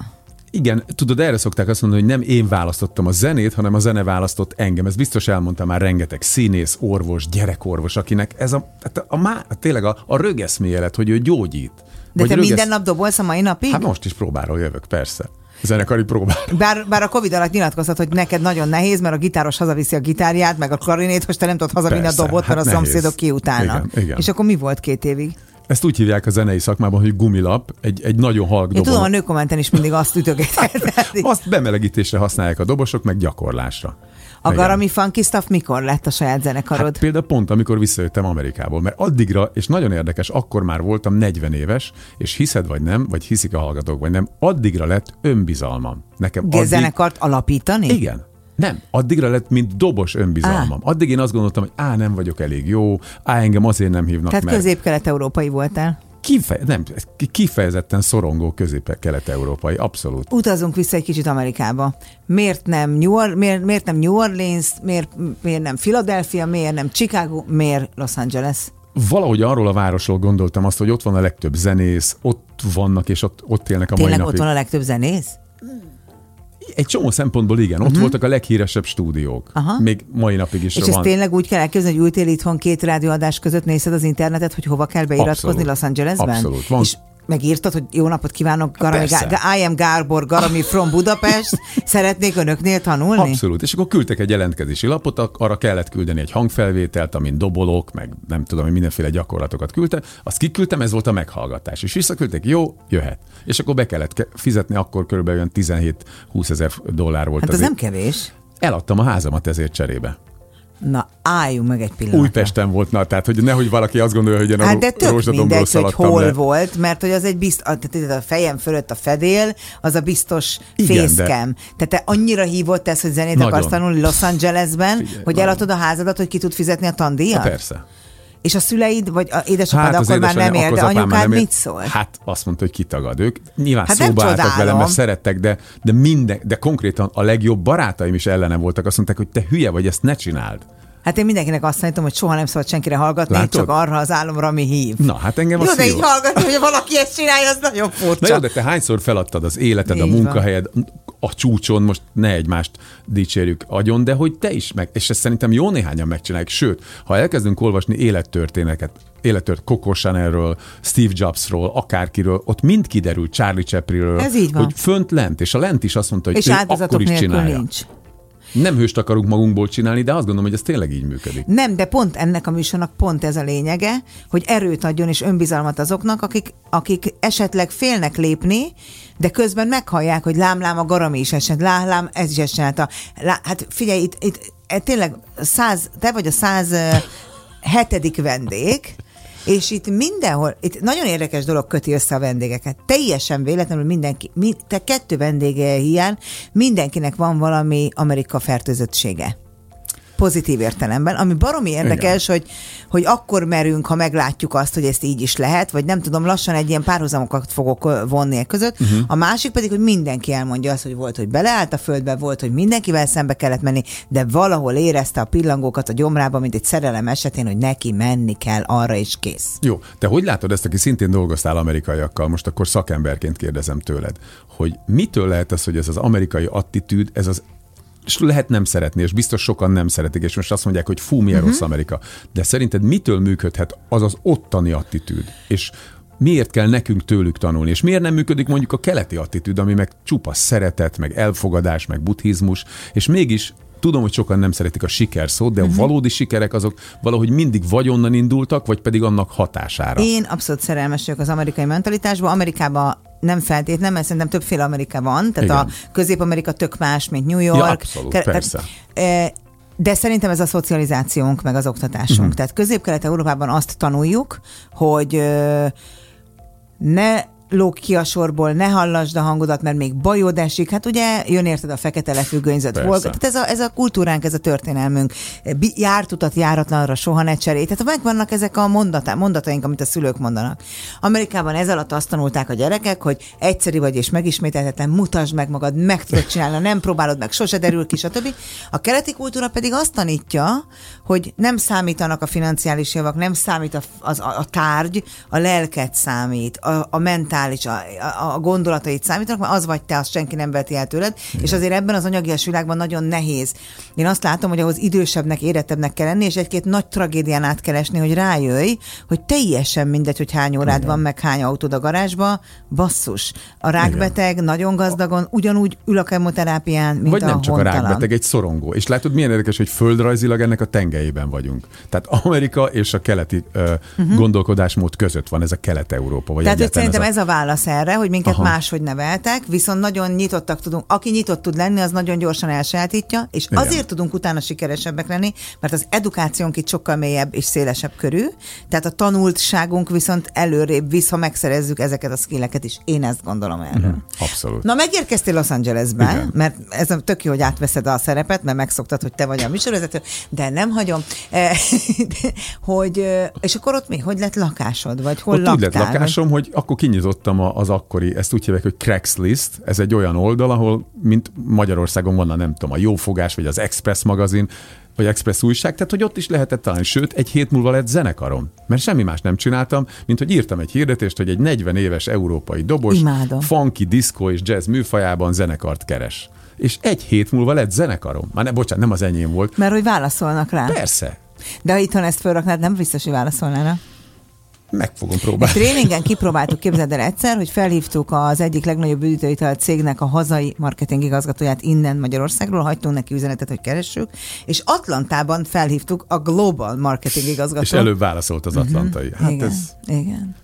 Igen, tudod, erre szokták azt mondani, hogy nem én választottam a zenét, hanem a zene választott engem. Ez biztos elmondta már rengeteg színész, orvos, gyerekorvos, akinek ez a, a, a, a tényleg a, a rögeszmélet, hogy ő gyógyít. De te rögesz... minden nap dobolsz a mai napig? Hát most is próbáról jövök, persze. Zenekari próbál. Bár, bár a Covid alatt nyilatkoztat, hogy neked nagyon nehéz, mert a gitáros hazaviszi a gitárját, meg a klarinét, hogy te nem tudod hazavinni a dobot, mert hát a szomszédok kiutálnak. Igen, igen. És akkor mi volt két évig? Ezt úgy hívják a zenei szakmában, hogy gumilap, egy, egy nagyon halk Én tudom, a nőkommenten is mindig azt ütögetek. azt bemelegítésre használják a dobosok, meg gyakorlásra. A Garami Funky Stuff mikor lett a saját zenekarod? Hát például pont, amikor visszajöttem Amerikából, mert addigra, és nagyon érdekes, akkor már voltam 40 éves, és hiszed vagy nem, vagy hiszik a hallgatók vagy nem, addigra lett önbizalmam. Nekem addig... zenekart alapítani? Igen, nem, addigra lett, mint dobos önbizalmam. Á. Addig én azt gondoltam, hogy á, nem vagyok elég jó, á, engem azért nem hívnak Tehát meg. közép-kelet-európai voltál? Kife- nem, kifejezetten szorongó közép-kelet-európai, abszolút. Utazunk vissza egy kicsit Amerikába. Miért nem New, Or- miért, miért nem New Orleans, miért, miért nem Philadelphia, miért nem Chicago, miért Los Angeles? Valahogy arról a városról gondoltam azt, hogy ott van a legtöbb zenész, ott vannak és ott, ott élnek a Tényleg mai napig. ott van a legtöbb zenész? Egy csomó szempontból igen, ott uh-huh. voltak a leghíresebb stúdiók. Aha. Még mai napig is És van. ezt tényleg úgy kell elképzelni, hogy ültél itthon két rádióadás között nézed az internetet, hogy hova kell beiratkozni Abszolút. Los Angelesben? Abszolút. Van, és megírtad, hogy jó napot kívánok, Garami, Gá- I am Gárbor, Garami from Budapest, szeretnék önöknél tanulni? Abszolút, és akkor küldtek egy jelentkezési lapot, arra kellett küldeni egy hangfelvételt, amin dobolok, meg nem tudom, hogy mindenféle gyakorlatokat küldte, azt kiküldtem, ez volt a meghallgatás, és visszaküldtek, jó, jöhet. És akkor be kellett fizetni, akkor körülbelül 17-20 ezer dollár volt. Hát ez nem kevés. Eladtam a házamat ezért cserébe. Na, álljunk meg egy pillanatra. Újpesten volt, na, tehát hogy nehogy valaki azt gondolja, hogy én a hát de tök mindegy, hogy hol le. volt, mert hogy az egy biztos, tehát a fejem fölött a fedél, az a biztos Igen, fészkem. De... Tehát te annyira hívott ez, hogy zenét nagyon. akarsz tanulni Los Angelesben, Figyelj, hogy eladod a házadat, hogy ki tud fizetni a tandíjat? Ha persze. És a szüleid, vagy a édesapád hát akkor már nem ér, de anyukád nem ér. mit szól? Hát azt mondta, hogy kitagad. Ők nyilván hát szóba álltak velem, mert szerettek, de, de, minden, de konkrétan a legjobb barátaim is ellene voltak. Azt mondták, hogy te hülye vagy, ezt ne csináld. Hát én mindenkinek azt mondtam, hogy soha nem szabad senkire hallgatni, Látod? csak arra az álomra, ami hív. Na, hát engem jó, de így hallgatni, hogy valaki ezt csinálja, az nagyon furcsa. Na jó, de te hányszor feladtad az életed, így a munkahelyed, a csúcson, most ne egymást dicsérjük agyon, de hogy te is meg, és ezt szerintem jó néhányan megcsinálják. Sőt, ha elkezdünk olvasni élettörténeket, élettört Coco Chanelről, Steve Jobsról, akárkiről, ott mind kiderül Charlie Chaplinről, Ez így van. hogy fönt lent, és a lent is azt mondta, hogy és ő akkor is csinálja. Nincs. Nem hőst akarunk magunkból csinálni, de azt gondolom, hogy ez tényleg így működik. Nem, de pont ennek a műsornak pont ez a lényege, hogy erőt adjon és önbizalmat azoknak, akik, akik esetleg félnek lépni, de közben meghallják, hogy lámlám a garami is esett, lám, ez is esett. Lá, hát figyelj, itt, itt e, tényleg száz, te vagy a száz hetedik vendég, és itt mindenhol, itt nagyon érdekes dolog köti össze a vendégeket. Teljesen véletlenül mindenki, mi, te kettő vendége hiány, mindenkinek van valami Amerika fertőzöttsége pozitív értelemben, ami baromi érdekes, hogy, hogy akkor merünk, ha meglátjuk azt, hogy ezt így is lehet, vagy nem tudom, lassan egy ilyen párhuzamokat fogok vonni e között. Uh-huh. A másik pedig, hogy mindenki elmondja azt, hogy volt, hogy beleállt a földbe, volt, hogy mindenkivel szembe kellett menni, de valahol érezte a pillangókat a gyomrába, mint egy szerelem esetén, hogy neki menni kell arra is kész. Jó, te hogy látod ezt, aki szintén dolgoztál amerikaiakkal, most akkor szakemberként kérdezem tőled, hogy mitől lehet az, hogy ez az amerikai attitűd, ez az és lehet nem szeretni, és biztos sokan nem szeretik, és most azt mondják, hogy fú, milyen uh-huh. rossz Amerika. De szerinted mitől működhet az az ottani attitűd? És miért kell nekünk tőlük tanulni, és miért nem működik mondjuk a keleti attitűd, ami meg csupa szeretet, meg elfogadás, meg buddhizmus, és mégis Tudom, hogy sokan nem szeretik a siker szót, de uh-huh. a mhm. valódi sikerek azok valahogy mindig vagy onnan indultak, vagy pedig annak hatására. Én abszolút szerelmes vagyok az amerikai mentalitásba. Amerikában nem feltétlenül, mert szerintem többféle Amerika van, tehát Igen. a Közép-Amerika tök más, mint New York. Ja, abszolút, Ke- persze. E, de szerintem ez a szocializációnk, meg az oktatásunk. Uh-huh. Tehát Közép-Kelet-Európában azt tanuljuk, hogy ne lóg ki a sorból, ne hallasd a hangodat, mert még bajod esik. Hát ugye jön érted a fekete lefüggönyzet volt. Tehát ez a, ez a kultúránk, ez a történelmünk. Járt utat járatlanra soha ne cserél. Tehát megvannak ezek a mondatá, mondataink, amit a szülők mondanak. Amerikában ez alatt azt tanulták a gyerekek, hogy egyszerű vagy és megismételhetetlen, mutasd meg magad, meg tudod csinálni, nem próbálod meg, sose derül ki, stb. A keleti kultúra pedig azt tanítja, hogy nem számítanak a financiális javak, nem számít a, az, a, a tárgy, a lelket számít, a, a mentál mentális, a, a gondolatait számítanak, mert az vagy te, azt senki nem veti el tőled, Igen. és azért ebben az anyagias világban nagyon nehéz. Én azt látom, hogy ahhoz idősebbnek, érettebbnek kell lenni, és egy-két nagy tragédián át kell esni, hogy rájöjj, hogy teljesen mindegy, hogy hány órád Igen. van, meg hány autód a garázsba, basszus. A rákbeteg Igen. nagyon gazdagon ugyanúgy ül a kemoterápián, mint Vagy a nem csak hontalan. a rákbeteg, egy szorongó. És látod, milyen érdekes, hogy földrajzilag ennek a tengelyében vagyunk. Tehát Amerika és a keleti uh, uh-huh. gondolkodásmód között van ez a Kelet-Európa. Vagy Tehát hogy szerintem ez a, ez a válasz erre, hogy minket Aha. máshogy neveltek, viszont nagyon nyitottak tudunk. Aki nyitott tud lenni, az nagyon gyorsan elsajátítja, és Igen. azért tudunk utána sikeresebbek lenni, mert az edukációnk itt sokkal mélyebb és szélesebb körű, tehát a tanultságunk viszont előrébb visz, ha megszerezzük ezeket a skilleket is. Én ezt gondolom erről. Uh-huh. Abszolút. Na, megérkeztél Los Angelesbe, Igen. mert ez a tök jó, hogy átveszed a szerepet, mert megszoktad, hogy te vagy a műsorvezető, de nem hagyom, eh, hogy, eh, és akkor ott mi? Hogy lett lakásod? Vagy hol ott laktál? úgy lett lakásom, vagy? hogy akkor kinyitottam a, az akkori, ezt úgy hívják, hogy Craigslist, ez egy olyan oldal, ahol, mint Magyarországon van a nem tudom, a Jófogás, vagy az Express magazin, vagy Express újság, tehát hogy ott is lehetett találni. Sőt, egy hét múlva lett zenekarom, mert semmi más nem csináltam, mint hogy írtam egy hirdetést, hogy egy 40 éves európai dobos, Imádom. funky, disco és jazz műfajában zenekart keres. És egy hét múlva lett zenekarom. Már ne, bocsánat, nem az enyém volt. Mert hogy válaszolnak rá. Persze. De ha itthon ezt felraknád, nem biztos, hogy válaszolnának. Meg fogom próbálni. A tréningen kipróbáltuk, képzeld el egyszer, hogy felhívtuk az egyik legnagyobb üdítőital cégnek a hazai marketing igazgatóját innen Magyarországról, hagytunk neki üzenetet, hogy keressük, és Atlantában felhívtuk a Global Marketing igazgatót. És előbb válaszolt az atlantai. Uh-huh. Hát igen, ez... igen.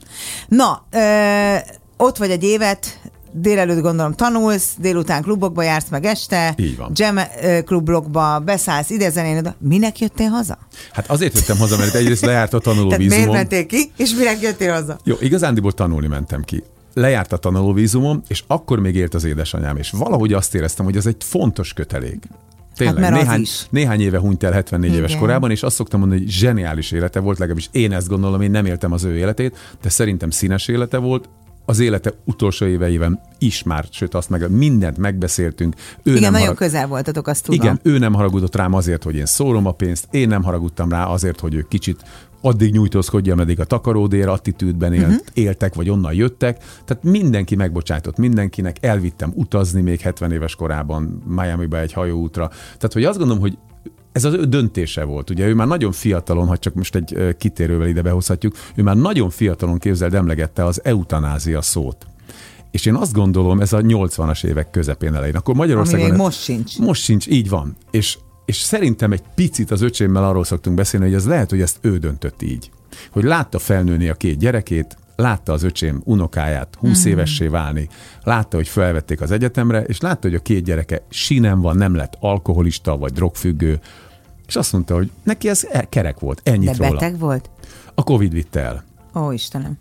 Na, ö, ott vagy egy évet, délelőtt gondolom tanulsz, délután klubokba jársz meg este, Így van. jam klubokba beszállsz, ide zenén, minek jöttél haza? Hát azért jöttem haza, mert egyrészt lejárt a tanulóvízumom. miért mentél ki, és minek jöttél haza? Jó, igazándiból tanulni mentem ki lejárt a tanulóvízumom, és akkor még élt az édesanyám, és valahogy azt éreztem, hogy ez egy fontos kötelék. Tényleg, hát néhány, néhány éve hunyt el 74 Igen. éves korában, és azt szoktam mondani, hogy zseniális élete volt, legalábbis én ezt gondolom, én nem éltem az ő életét, de szerintem színes élete volt, az élete utolsó éveiben is már, sőt azt meg mindent megbeszéltünk. Ő Igen, nem nagyon harag... közel voltatok, azt tudom. Igen, ő nem haragudott rám azért, hogy én szólom a pénzt, én nem haragudtam rá azért, hogy ő kicsit addig nyújtózkodja, ameddig a takaródér attitűdben élt, uh-huh. éltek, vagy onnan jöttek. Tehát mindenki megbocsátott mindenkinek, elvittem utazni még 70 éves korában Miami-ba egy hajóútra. Tehát, hogy azt gondolom, hogy ez az ő döntése volt. Ugye ő már nagyon fiatalon, ha csak most egy kitérővel ide behozhatjuk, ő már nagyon fiatalon képzeld emlegette az eutanázia szót. És én azt gondolom, ez a 80-as évek közepén elején. Akkor Magyarországon... Ami most sincs. Most sincs, így van. És, és szerintem egy picit az öcsémmel arról szoktunk beszélni, hogy ez lehet, hogy ezt ő döntött így. Hogy látta felnőni a két gyerekét, látta az öcsém unokáját 20 mm. évessé válni, látta, hogy felvették az egyetemre, és látta, hogy a két gyereke sinem van, nem lett alkoholista vagy drogfüggő, és azt mondta, hogy neki ez e- kerek volt, ennyit De beteg róla. volt? A Covid vitte el. Ó, Istenem.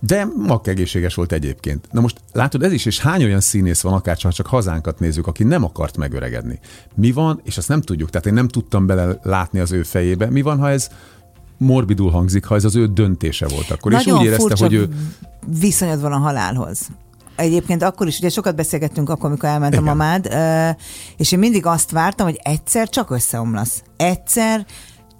De mak egészséges volt egyébként. Na most látod, ez is, és hány olyan színész van, akár csak, csak hazánkat nézzük, aki nem akart megöregedni. Mi van, és azt nem tudjuk, tehát én nem tudtam bele látni az ő fejébe, mi van, ha ez morbidul hangzik, ha ez az ő döntése volt akkor. Nagyon és úgy érezte, hogy ő... viszonyod van a halálhoz. Egyébként akkor is, ugye sokat beszélgettünk akkor, amikor elment Igen. a mamád, és én mindig azt vártam, hogy egyszer csak összeomlasz. Egyszer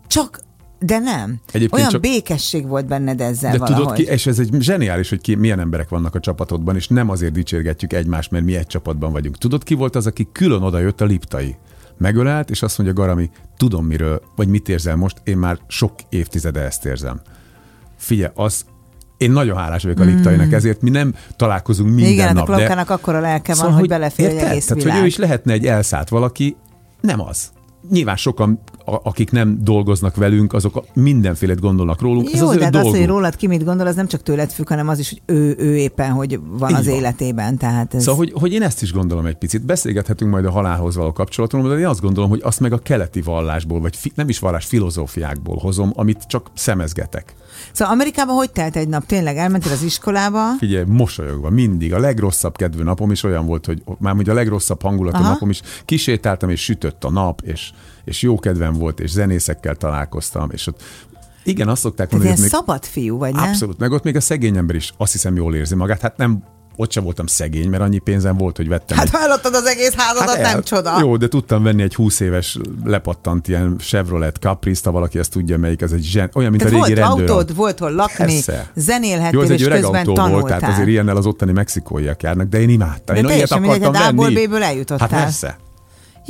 csak de nem. Egyébként Olyan csak... békesség volt benned ezzel De valahogy. tudod ki, és ez egy zseniális, hogy ki, milyen emberek vannak a csapatodban, és nem azért dicsérgetjük egymást, mert mi egy csapatban vagyunk. Tudod ki volt az, aki külön oda jött a liptai? Megölelt, és azt mondja Garami, tudom miről, vagy mit érzel most, én már sok évtizede ezt érzem. Figyelj, az, én nagyon hálás vagyok a Liptainak, mm. ezért mi nem találkozunk minden Igen, nap. Igen, a akkor a lelke szóval, van, hogy belefér egy egész Tehát, hogy ő is lehetne egy elszállt valaki, nem az nyilván sokan, akik nem dolgoznak velünk, azok mindenfélét gondolnak rólunk. Jó, ez az de hát az, hogy rólad ki mit gondol, az nem csak tőled függ, hanem az is, hogy ő, ő éppen hogy van Így az van. életében. Tehát ez... Szóval, hogy, hogy én ezt is gondolom egy picit. Beszélgethetünk majd a halálhoz való kapcsolatomról, de én azt gondolom, hogy azt meg a keleti vallásból, vagy fi, nem is vallás, filozófiákból hozom, amit csak szemezgetek. Szóval Amerikában hogy telt egy nap? Tényleg elmentél az iskolába? Figyelj, mosolyogva, mindig. A legrosszabb kedvű napom is olyan volt, hogy már ugye a legrosszabb hangulatú Aha. napom is kisétáltam, és sütött a nap, és, és jó kedvem volt, és zenészekkel találkoztam, és ott igen, azt szokták mondani, hogy még... szabad fiú vagy, nem? Abszolút, meg ott még a szegény ember is azt hiszem jól érzi magát. Hát nem ott sem voltam szegény, mert annyi pénzem volt, hogy vettem. Hát hallottad az egész házadat, hát el, nem csoda. Jó, de tudtam venni egy 20 éves lepattant ilyen Chevrolet Caprice, ha valaki ezt tudja, melyik ez egy zsen, olyan, mint tehát a régi volt rendőr. autód, volt hol lakni, Persze. zenélhettél, Jó, ez egy és öreg közben autó tanultál. volt, tehát azért ilyennel az ottani mexikóiak járnak, de én imádtam. De én teljesen mindegy, a B-ből eljutottál. Hát persze.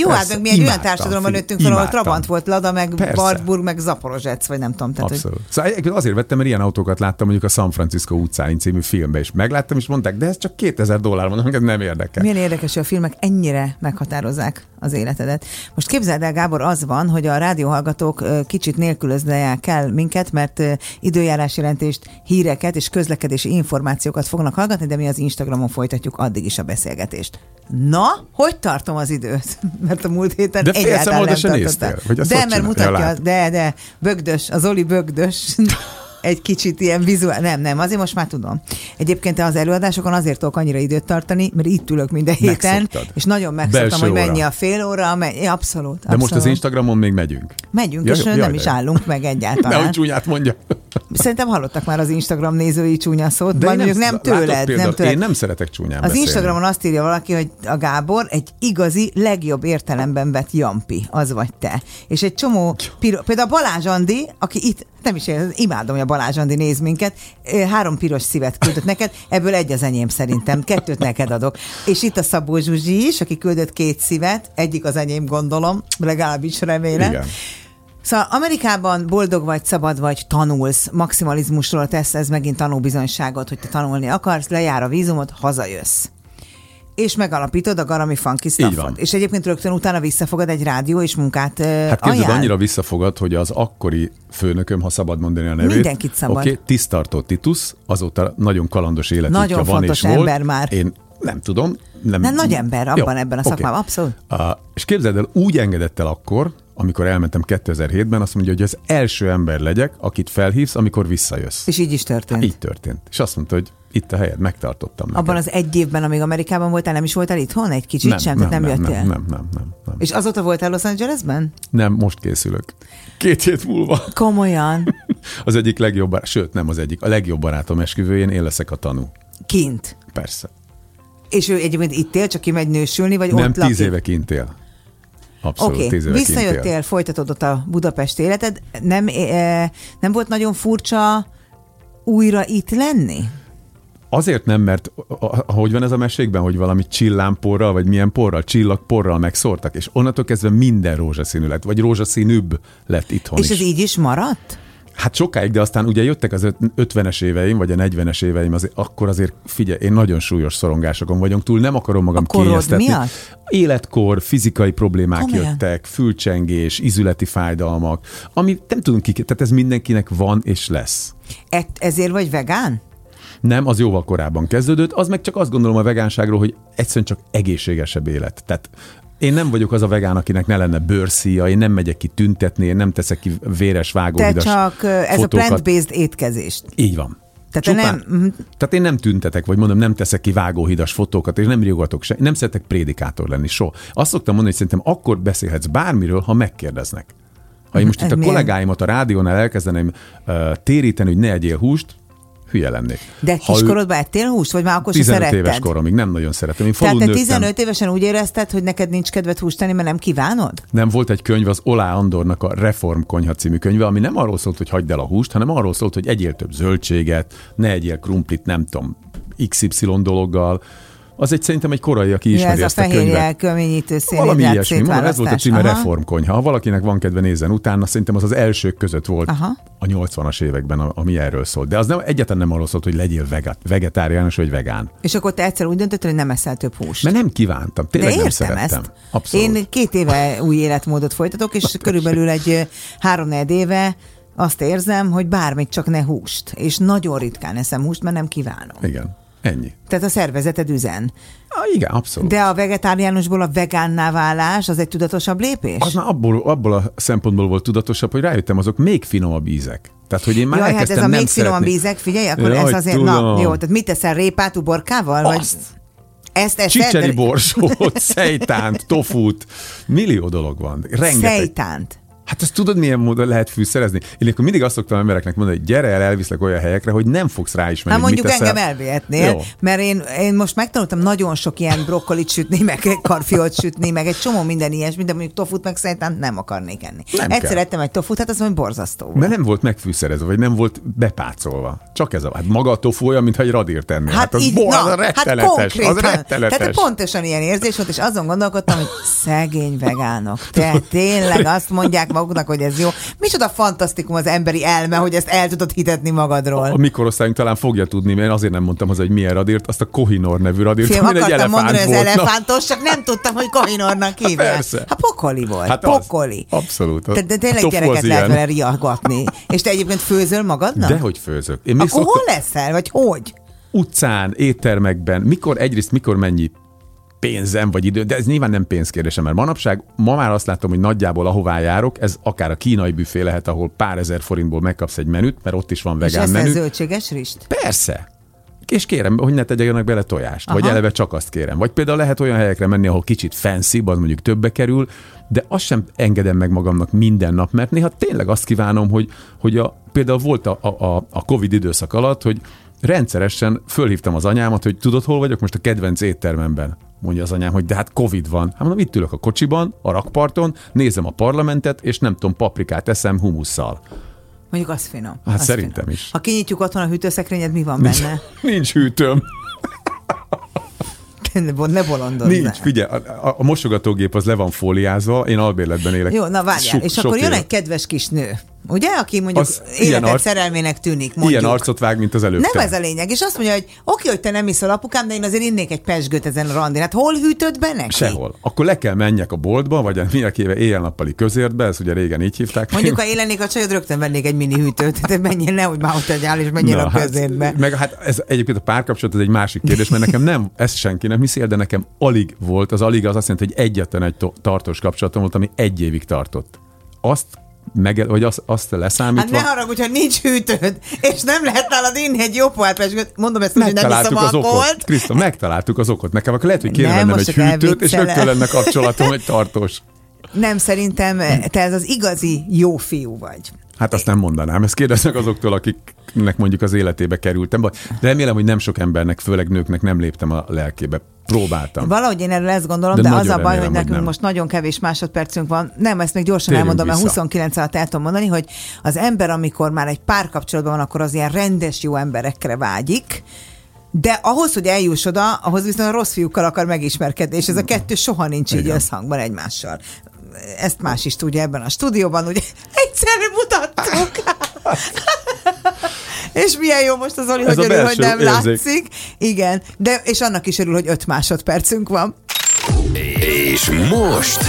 Jó, hát meg mi egy olyan társadalomban nőttünk fel, ahol Trabant volt Lada, meg Persze. Wartburg, meg Zaporozsec, vagy nem tudom. Tehát, Abszolút. Hogy... Szóval azért vettem, mert ilyen autókat láttam mondjuk a San Francisco utcáin című filmben is. Megláttam, és mondták, de ez csak 2000 dollár van, ez nem érdekel. Milyen érdekes, hogy a filmek ennyire meghatározzák az életedet. Most képzeld el, Gábor, az van, hogy a rádióhallgatók kicsit nélkülöznek el minket, mert időjárás jelentést, híreket és közlekedési információkat fognak hallgatni, de mi az Instagramon folytatjuk addig is a beszélgetést. Na, hogy tartom az időt? Mert a múlt héten de egyáltalán nem se néztél, hogy De, mert mutatja, de, de, bögdös, az Oli bögdös egy kicsit ilyen vizuál. Nem, nem, azért most már tudom. Egyébként az előadásokon azért tudok annyira időt tartani, mert itt ülök minden héten, Megszoktad. és nagyon megszoktam, hogy mennyi a fél óra, mennyi, abszolút, abszolút. De most az Instagramon még megyünk. Megyünk, ja, és jaj, nem jaj. is állunk meg egyáltalán. Nehogy csúnyát mondja. Szerintem hallottak már az Instagram nézői csúnya szót, de mondjuk nem, nem tőled. Például, nem tőled. Én nem szeretek csúnyán Az beszélni. Instagramon azt írja valaki, hogy a Gábor egy igazi, legjobb értelemben vett jampi, az vagy te. És egy csomó, például Balázs Andi, aki itt nem is én, imádom, hogy a Balázs Andi néz minket. Három piros szívet küldött neked, ebből egy az enyém szerintem, kettőt neked adok. És itt a Szabó Zsuzsi is, aki küldött két szívet, egyik az enyém gondolom, legalábbis remélem. Igen. Szóval Amerikában boldog vagy, szabad vagy, tanulsz, maximalizmusról tesz ez megint tanúbizonyságot, hogy te tanulni akarsz, lejár a vízumot, hazajössz és megalapítod a Garami Funky Staffot. És egyébként rögtön utána visszafogad egy rádió és munkát Hát képzeld, annyira visszafogad, hogy az akkori főnököm, ha szabad mondani a nevét. Mindenkit szabad. Oké, okay, Tisztartó Titus, azóta nagyon kalandos életútja nagyon van és ember volt. már. Én nem tudom. Nem, nem nagy ember abban jó, ebben a szakmában, okay. abszolút. Uh, és képzeld el, úgy engedett el akkor, amikor elmentem 2007-ben, azt mondja, hogy az első ember legyek, akit felhívsz, amikor visszajössz. És így is történt. Hát így történt. És azt mondta, hogy itt a helyed, megtartottam neked. Abban az egy évben, amíg Amerikában voltál, nem is voltál itthon egy kicsit nem, sem? Nem, nem, nem jöttél? Nem, nem, nem, nem, nem. És azóta voltál Los Angelesben? Nem, most készülök. Két hét múlva. Komolyan? az egyik legjobb, sőt nem az egyik, a legjobb barátom esküvőjén én leszek a tanú. Kint? Persze. És ő egyébként itt él, csak kimegy nősülni, vagy nem, ott tíz lakik? éve kint él. Abszolút, okay. tíz Visszajöttél, folytatódott a Budapest életed. Nem, e, nem volt nagyon furcsa újra itt lenni? Azért nem, mert hogy van ez a mesékben, hogy valami csillámporral, vagy milyen porral, csillagporral megszórtak, és onnantól kezdve minden rózsaszínű lett, vagy rózsaszínűbb lett itthon És is. ez így is maradt? Hát sokáig, de aztán ugye jöttek az 50-es éveim, vagy a 40-es éveim, azért, akkor azért figyelj, én nagyon súlyos szorongásokon vagyok túl, nem akarom magam a kényeztetni. Miatt? Életkor, fizikai problémák Komolyan? jöttek, fülcsengés, izületi fájdalmak, ami nem tudunk ki, tehát ez mindenkinek van és lesz. Et, ezért vagy vegán? Nem, az jóval korábban kezdődött, az meg csak azt gondolom a vegánságról, hogy egyszerűen csak egészségesebb élet. Tehát én nem vagyok az a vegán, akinek ne lenne bőrszíja, én nem megyek ki tüntetni, én nem teszek ki véres vágóhidas Te csak ez fotókat. a plant-based étkezést. Így van. Tehát, Csupán, nem... Mhm. tehát én nem tüntetek, vagy mondom, nem teszek ki vágóhidas fotókat, és nem riogatok se, nem szeretek prédikátor lenni, so. Azt szoktam mondani, hogy szerintem akkor beszélhetsz bármiről, ha megkérdeznek. Ha én most itt a kollégáimat a rádiónál elkezdeném uh, téríteni, hogy ne egyél húst, hülye lennék. De kiskorodban ő... ettél húst, vagy már akkor 15 szeretted? éves koromig nem nagyon szeretem. Én Tehát te 15 nőttem. évesen úgy érezted, hogy neked nincs kedved húst tenni, mert nem kívánod? Nem, volt egy könyv, az Olá Andornak a Reform Konyha című könyve, ami nem arról szólt, hogy hagyd el a húst, hanem arról szólt, hogy egyél több zöldséget, ne egyél krumplit, nem tudom, XY dologgal, az egy szerintem egy korai, aki ismeri ja, ezt a, a könyvet. keményítő Valami ilyesmi. Mondom, ez volt a címe Aha. Reformkonyha. Ha valakinek van kedve nézzen utána, szerintem az az elsők között volt Aha. a 80-as években, ami erről szólt. De az nem, egyáltalán nem arról szólt, hogy legyél veget, vegetáriánus vagy vegán. És akkor te egyszer úgy döntöttél, hogy nem eszel több húst. Mert nem kívántam. Tényleg De nem szerettem. Ezt. Abszolút. Én két éve új életmódot folytatok, és körülbelül egy három éve azt érzem, hogy bármit csak ne húst. És nagyon ritkán eszem húst, mert nem kívánom. Igen. Ennyi. Tehát a szervezeted üzen. Ah, igen, abszolút. De a vegetáriánusból a vegánná válás az egy tudatosabb lépés? Az már abból, abból a szempontból volt tudatosabb, hogy rájöttem, azok még finomabb ízek. Tehát, hogy én már Jaj, hát ez a még finomabb ízek, figyelj, akkor Jaj, ez azért, tudom. na jó, tehát mit teszel, répát uborkával? Azt. Vagy? Ezt eszed? Csicseri borsót, szejtánt, tofut, millió dolog van. Rengeteg. Szejtánt. Hát azt tudod, milyen módon lehet fűszerezni? Én akkor mindig azt szoktam embereknek mondani, hogy gyere el, elviszlek olyan helyekre, hogy nem fogsz rá is menni. Hát mondjuk engem elvihetnél, mert én, én most megtanultam nagyon sok ilyen brokkolit sütni, meg karfiót sütni, meg egy csomó minden ilyesmi, de mondjuk tofut meg szerintem nem akarnék enni. Nem Egyszer kell. ettem egy tofut, hát az mondjuk borzasztó. Mert nem volt megfűszerezve, vagy nem volt bepácolva. Csak ez a, hát maga a tofu olyan, mintha egy radír tenni. Hát, hát az, így, bo, na, az rettenetes, hát az rettenetes. Tehát pontosan ilyen érzés volt, és azon gondolkodtam, hogy szegény vegánok. Te tényleg azt mondják maguknak, hogy ez jó. Micsoda fantasztikum az emberi elme, hogy ezt el tudod hitetni magadról. A, a mikorosztályunk talán fogja tudni, mert azért nem mondtam hozzá, hogy milyen radírt, azt a Kohinor nevű radírt, Fél, ami egy elefánt mondani, volt. az elefántos, csak nem tudtam, hogy Kohinornak hívják. Persze. Hát pokoli volt. Hát pokoli. Az, abszolút. Te, de tényleg gyereket lehet vele riagatni. És te egyébként főzöl magadnak? Dehogy főzök. Én Akkor szokta... hol leszel, vagy hogy? Utcán, éttermekben, mikor egyrészt, mikor mennyi pénzem vagy idő, de ez nyilván nem pénzkérdése, mert manapság ma már azt látom, hogy nagyjából ahová járok, ez akár a kínai büfé lehet, ahol pár ezer forintból megkapsz egy menüt, mert ott is van vegán és menü. És zöldséges rist? Persze. És kérem, hogy ne tegyenek bele tojást, Aha. vagy eleve csak azt kérem. Vagy például lehet olyan helyekre menni, ahol kicsit fancy, az mondjuk többe kerül, de azt sem engedem meg magamnak minden nap, mert néha tényleg azt kívánom, hogy, hogy a, például volt a, a, a Covid időszak alatt, hogy rendszeresen fölhívtam az anyámat, hogy tudod, hol vagyok most a kedvenc éttermemben mondja az anyám, hogy de hát Covid van. Hát mondom, itt ülök a kocsiban, a rakparton, nézem a parlamentet, és nem tudom, paprikát eszem humusszal. Mondjuk az finom. Hát az szerintem finom. is. Ha kinyitjuk otthon a hűtőszekrényed, mi van nincs, benne? Nincs hűtőm. ne bolondozzál. Nincs, figyelj, a, a mosogatógép az le van fóliázva, én albérletben élek. Jó, na várjál, so, és akkor jön egy kedves kis nő, ugye, aki mondjuk az életed arc, szerelmének tűnik, mondjuk. Ilyen arcot vág, mint az előbb. Nem ez a lényeg, és azt mondja, hogy oké, hogy te nem iszol apukám, de én azért innék egy pesgőt ezen a randin. Hát hol hűtöd be neki? Sehol. Akkor le kell menjek a boltba, vagy mindenkéve éjjel-nappali közértbe, ez ugye régen így hívták. Mondjuk, ha élennék a csajod, rögtön vennék egy mini hűtőt, tehát menjél nehogy már ott áll, és menjél Na, a hát, közérbe. Hát, meg hát ez egyébként a párkapcsolat ez egy másik kérdés, mert nekem nem, ez senki nem hiszi de nekem alig volt, az alig az azt jelenti, hogy egyetlen egy tartós kapcsolatom volt, ami egy évig tartott. Azt meg, vagy azt, azt leszámítva... Hát ne haragudj, hogy nincs hűtőd, és nem lehet nálad inni egy jó pohát, mondom ezt, hogy nem iszom az okot. Kriszta, megtaláltuk az okot. Nekem akkor lehet, hogy kéne vennem egy hűtőt, és rögtön lenne kapcsolatom egy tartós. Nem, szerintem te ez az igazi jó fiú vagy. Hát azt nem mondanám, ezt kérdeznek azoktól, akiknek mondjuk az életébe kerültem, de remélem, hogy nem sok embernek, főleg nőknek nem léptem a lelkébe. Próbáltam. Valahogy én erről ezt gondolom, de, de az a baj, remélem, hogy nekünk hogy most nagyon kevés másodpercünk van. Nem, ezt még gyorsan Térjünk elmondom, mert 29 alatt el tudom mondani, hogy az ember, amikor már egy párkapcsolatban van, akkor az ilyen rendes jó emberekre vágyik, de ahhoz, hogy eljuss oda, ahhoz viszont a rossz fiúkkal akar megismerkedni, és ez a kettő soha nincs Igen. így összhangban egymással ezt más is tudja ebben a stúdióban, ugye egyszerű mutattuk. és milyen jó most az Oli, hogy örül, hogy nem érzék. látszik. Igen, de és annak is örül, hogy öt másodpercünk van. És most...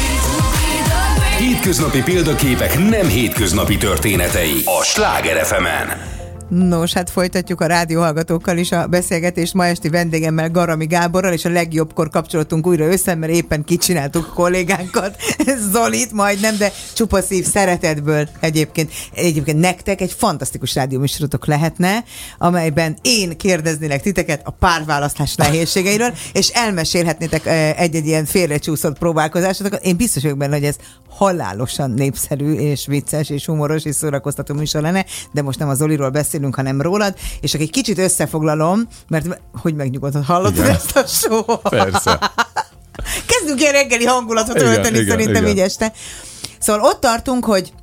Hétköznapi példaképek nem hétköznapi történetei a Sláger fm -en. Nos, hát folytatjuk a rádióhallgatókkal is a beszélgetést ma esti vendégemmel Garami Gáborral, és a legjobbkor kapcsolatunk újra össze, mert éppen kicsináltuk kollégánkat, Zolit majdnem, de csupa szív szeretetből egyébként. Egyébként nektek egy fantasztikus rádióműsorotok lehetne, amelyben én kérdeznélek titeket a párválasztás nehézségeiről, és elmesélhetnétek egy-egy ilyen félrecsúszott próbálkozásokat. Én biztos vagyok benne, hogy ez halálosan népszerű, és vicces, és humoros, és szórakoztató műsor lenne, de most nem az Zoliról beszél beszélünk, hanem rólad, és egy kicsit összefoglalom, mert hogy megnyugodott, hallottad igen. ezt a show Persze. Kezdünk ilyen reggeli hangulatot ölteni szerintem igen. így este. Szóval ott tartunk, hogy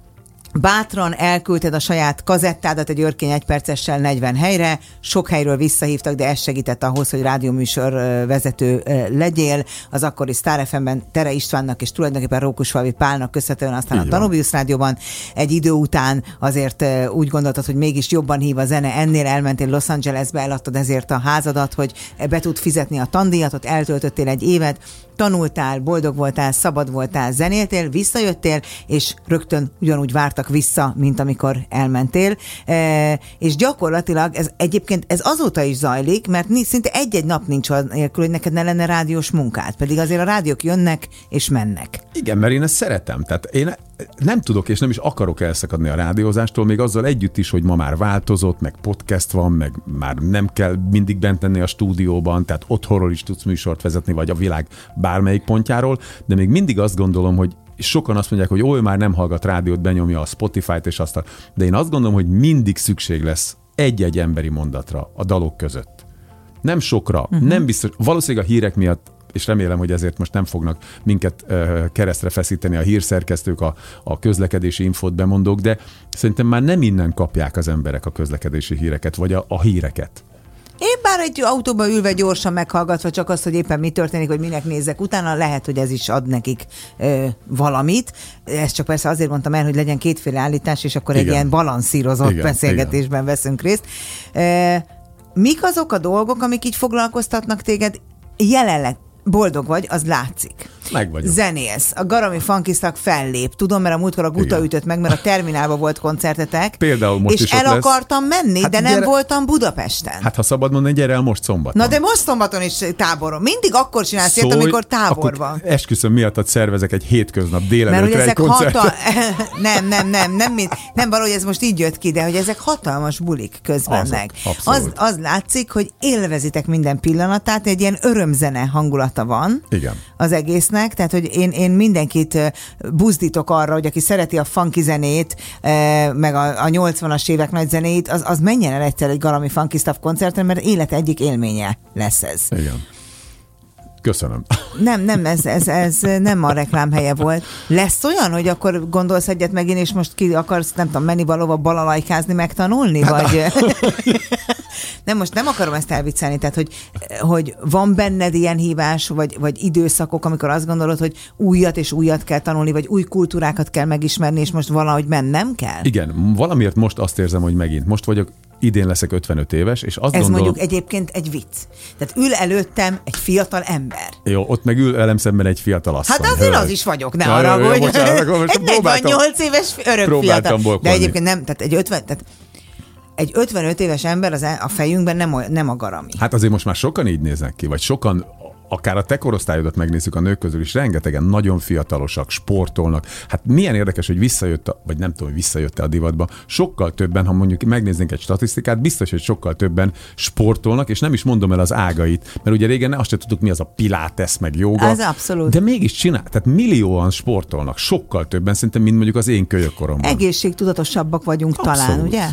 Bátran elküldted a saját kazettádat egy örkény egypercessel 40 helyre, sok helyről visszahívtak, de ez segített ahhoz, hogy rádióműsor vezető legyél. Az akkori Star FM-ben Tere Istvánnak és tulajdonképpen Rókusfalvi Pálnak köszönhetően aztán Igen. a Danubius Rádióban egy idő után azért úgy gondoltad, hogy mégis jobban hív a zene, ennél elmentél Los Angelesbe, eladtad ezért a házadat, hogy be tud fizetni a tandíjat, ott eltöltöttél egy évet, tanultál, boldog voltál, szabad voltál, zenéltél, visszajöttél, és rögtön ugyanúgy vártak vissza, mint amikor elmentél. E, és gyakorlatilag ez egyébként ez azóta is zajlik, mert szinte egy-egy nap nincs nélkül, hogy neked ne lenne rádiós munkát, pedig azért a rádiók jönnek és mennek. Igen, mert én ezt szeretem. Tehát én nem tudok és nem is akarok elszakadni a rádiózástól, még azzal együtt is, hogy ma már változott, meg podcast van, meg már nem kell mindig bent lenni a stúdióban, tehát otthonról is tudsz műsort vezetni, vagy a világ bármelyik pontjáról, de még mindig azt gondolom, hogy sokan azt mondják, hogy ó, már nem hallgat rádiót, benyomja a Spotify-t és azt. De én azt gondolom, hogy mindig szükség lesz egy-egy emberi mondatra a dalok között. Nem sokra, uh-huh. nem biztos, valószínűleg a hírek miatt és remélem, hogy ezért most nem fognak minket keresztre feszíteni a hírszerkesztők, a, a közlekedési infót bemondók, de szerintem már nem innen kapják az emberek a közlekedési híreket, vagy a, a híreket. Én bár egy autóba ülve gyorsan meghallgatva csak azt, hogy éppen mi történik, hogy minek nézek utána, lehet, hogy ez is ad nekik ö, valamit. Ezt csak persze azért mondtam el, hogy legyen kétféle állítás, és akkor igen. egy ilyen balanszírozott igen, beszélgetésben igen. veszünk részt. E, mik azok a dolgok, amik így foglalkoztatnak téged jelenleg? Boldog vagy, az látszik. Meg vagyok. Zenélsz. A Garami Funkisztak fellép. Tudom, mert a múltkor a Guta Igen. ütött meg, mert a terminálban volt koncertetek. Például most és is el lesz. akartam menni, hát de nem gyere... voltam Budapesten. Hát ha szabad mondani, gyere el most szombaton. Na de most szombaton is táborom. Mindig akkor csinálsz Szólj, ilyet, amikor tábor van. Esküszöm miatt szervezek egy hétköznap délelőtre egy koncert. Hatal... nem, nem, nem, nem, nem, nem valahogy ez most így jött ki, de hogy ezek hatalmas bulik közben meg. Az, az látszik, hogy élvezitek minden pillanatát, egy ilyen örömzene hangulata van. Igen. Az egésznek, tehát hogy én, én mindenkit buzdítok arra, hogy aki szereti a funky zenét, meg a, a 80-as évek nagy zenét, az, az menjen el egyszer egy Galami Funky Stuff koncertre, mert élet egyik élménye lesz ez. Igen. Köszönöm. Nem, nem, ez, ez, ez nem a reklám helye volt. Lesz olyan, hogy akkor gondolsz egyet megint, és most ki akarsz, nem tudom, menni valóban balalajkázni, megtanulni? Hát vagy... nem, most nem akarom ezt elviccelni, tehát, hogy, hogy van benned ilyen hívás, vagy, vagy időszakok, amikor azt gondolod, hogy újat és újat kell tanulni, vagy új kultúrákat kell megismerni, és most valahogy mennem kell? Igen, valamiért most azt érzem, hogy megint. Most vagyok idén leszek 55 éves, és azt Ez gondolom... mondjuk egyébként egy vicc. Tehát ül előttem egy fiatal ember. Jó, ott meg ül velem szemben egy fiatal asszony. Hát azért az is vagyok, ne arra, hogy egy 48 éves örök fiatal. De egyébként nem, tehát egy 50, tehát egy 55 éves ember az e- a fejünkben nem, a, nem a garami. Hát azért most már sokan így néznek ki, vagy sokan akár a te korosztályodat megnézzük a nők közül is, rengetegen nagyon fiatalosak, sportolnak. Hát milyen érdekes, hogy visszajött, a, vagy nem tudom, hogy visszajött a divatba. Sokkal többen, ha mondjuk megnéznénk egy statisztikát, biztos, hogy sokkal többen sportolnak, és nem is mondom el az ágait, mert ugye régen azt se tudtuk, mi az a pilates, meg joga. Ez abszolút. De mégis csinál, tehát millióan sportolnak, sokkal többen, szerintem, mint mondjuk az én kölyökkoromban. Egészségtudatosabbak vagyunk abszolút. talán, ugye?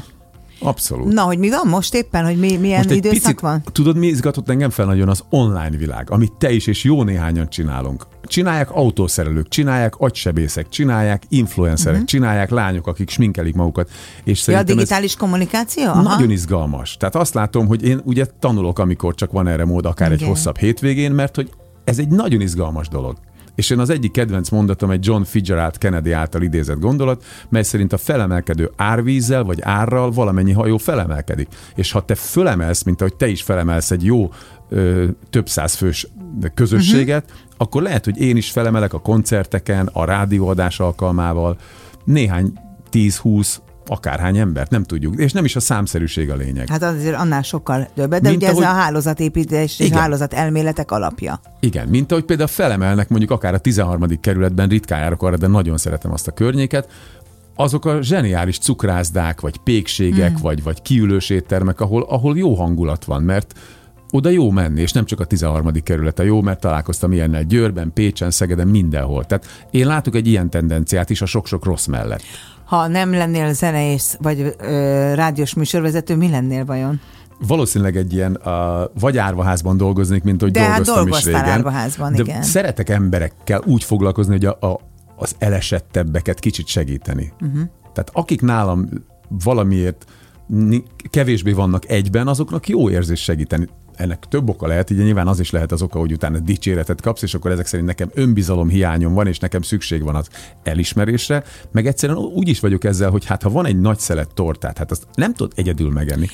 Abszolút. Na, hogy mi van most éppen, hogy mi, milyen most időszak picit, van? Tudod, mi izgatott engem fel nagyon az online világ, amit te is és jó néhányan csinálunk. Csinálják autószerelők, csinálják agysebészek, csinálják influencerek, uh-huh. csinálják lányok, akik sminkelik magukat. És ja, a digitális ez kommunikáció? Aha. Nagyon izgalmas. Tehát azt látom, hogy én ugye tanulok, amikor csak van erre mód, akár Igen. egy hosszabb hétvégén, mert hogy ez egy nagyon izgalmas dolog. És én az egyik kedvenc mondatom egy John Fitzgerald Kennedy által idézett gondolat, mely szerint a felemelkedő árvízzel vagy árral valamennyi hajó felemelkedik. És ha te fölemelsz, mint ahogy te is felemelsz egy jó ö, több száz fős közösséget, uh-huh. akkor lehet, hogy én is felemelek a koncerteken, a rádióadás alkalmával, néhány 10-20 akárhány embert, nem tudjuk. És nem is a számszerűség a lényeg. Hát azért annál sokkal többet, de mint ugye ahogy... ez a hálózatépítés és hálózat elméletek alapja. Igen, mint ahogy például felemelnek mondjuk akár a 13. kerületben, ritkán járok arra, de nagyon szeretem azt a környéket, azok a zseniális cukrászdák, vagy pékségek, hmm. vagy, vagy kiülős éttermek, ahol, ahol jó hangulat van, mert oda jó menni, és nem csak a 13. kerület a jó, mert találkoztam ilyennel Győrben, Pécsen, Szegeden, mindenhol. Tehát én látok egy ilyen tendenciát is a sok-sok rossz mellett ha nem lennél zenész vagy ö, rádiós műsorvezető, mi lennél vajon? valószínűleg egy ilyen uh, vagy árvaházban dolgoznék, mint hogy De hát dolgoztam hát is régen. árvaházban, de igen. szeretek emberekkel úgy foglalkozni, hogy a, a, az elesettebbeket kicsit segíteni. Uh-huh. Tehát akik nálam valamiért kevésbé vannak egyben, azoknak jó érzés segíteni ennek több oka lehet, ugye nyilván az is lehet az oka, hogy utána dicséretet kapsz, és akkor ezek szerint nekem önbizalom hiányom van, és nekem szükség van az elismerésre, meg egyszerűen úgy is vagyok ezzel, hogy hát ha van egy nagy szelet tortát, hát azt nem tudod egyedül megenni.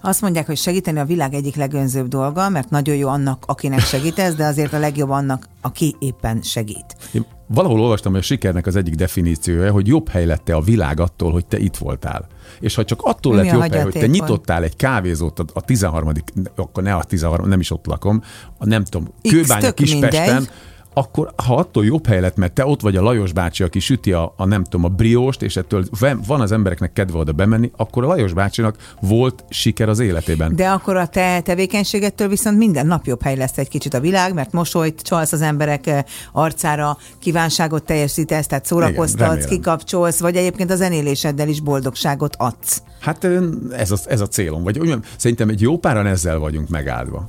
Azt mondják, hogy segíteni a világ egyik legönzőbb dolga, mert nagyon jó annak, akinek segítesz, de azért a legjobb annak, aki éppen segít. Valahol olvastam, hogy a sikernek az egyik definíciója, hogy jobb hely lett a világ attól, hogy te itt voltál. És ha csak attól lett jobb hely, hogy te nyitottál egy kávézót a, a 13. akkor ne a 13. nem is ott lakom, a nem tudom, Kőbánya Kispesten, mindegy akkor ha attól jobb hely lett, mert te ott vagy a Lajos bácsi, aki süti a, a nem tudom, a brióst, és ettől van az embereknek kedve oda bemenni, akkor a Lajos bácsinak volt siker az életében. De akkor a te tevékenységettől viszont minden nap jobb hely lesz egy kicsit a világ, mert mosolyt csalsz az emberek eh, arcára, kívánságot teljesítesz, tehát szórakoztatsz, kikapcsolsz, vagy egyébként a zenéléseddel is boldogságot adsz. Hát ez a, ez a célom, vagy úgy szerintem egy jó páran ezzel vagyunk megáldva.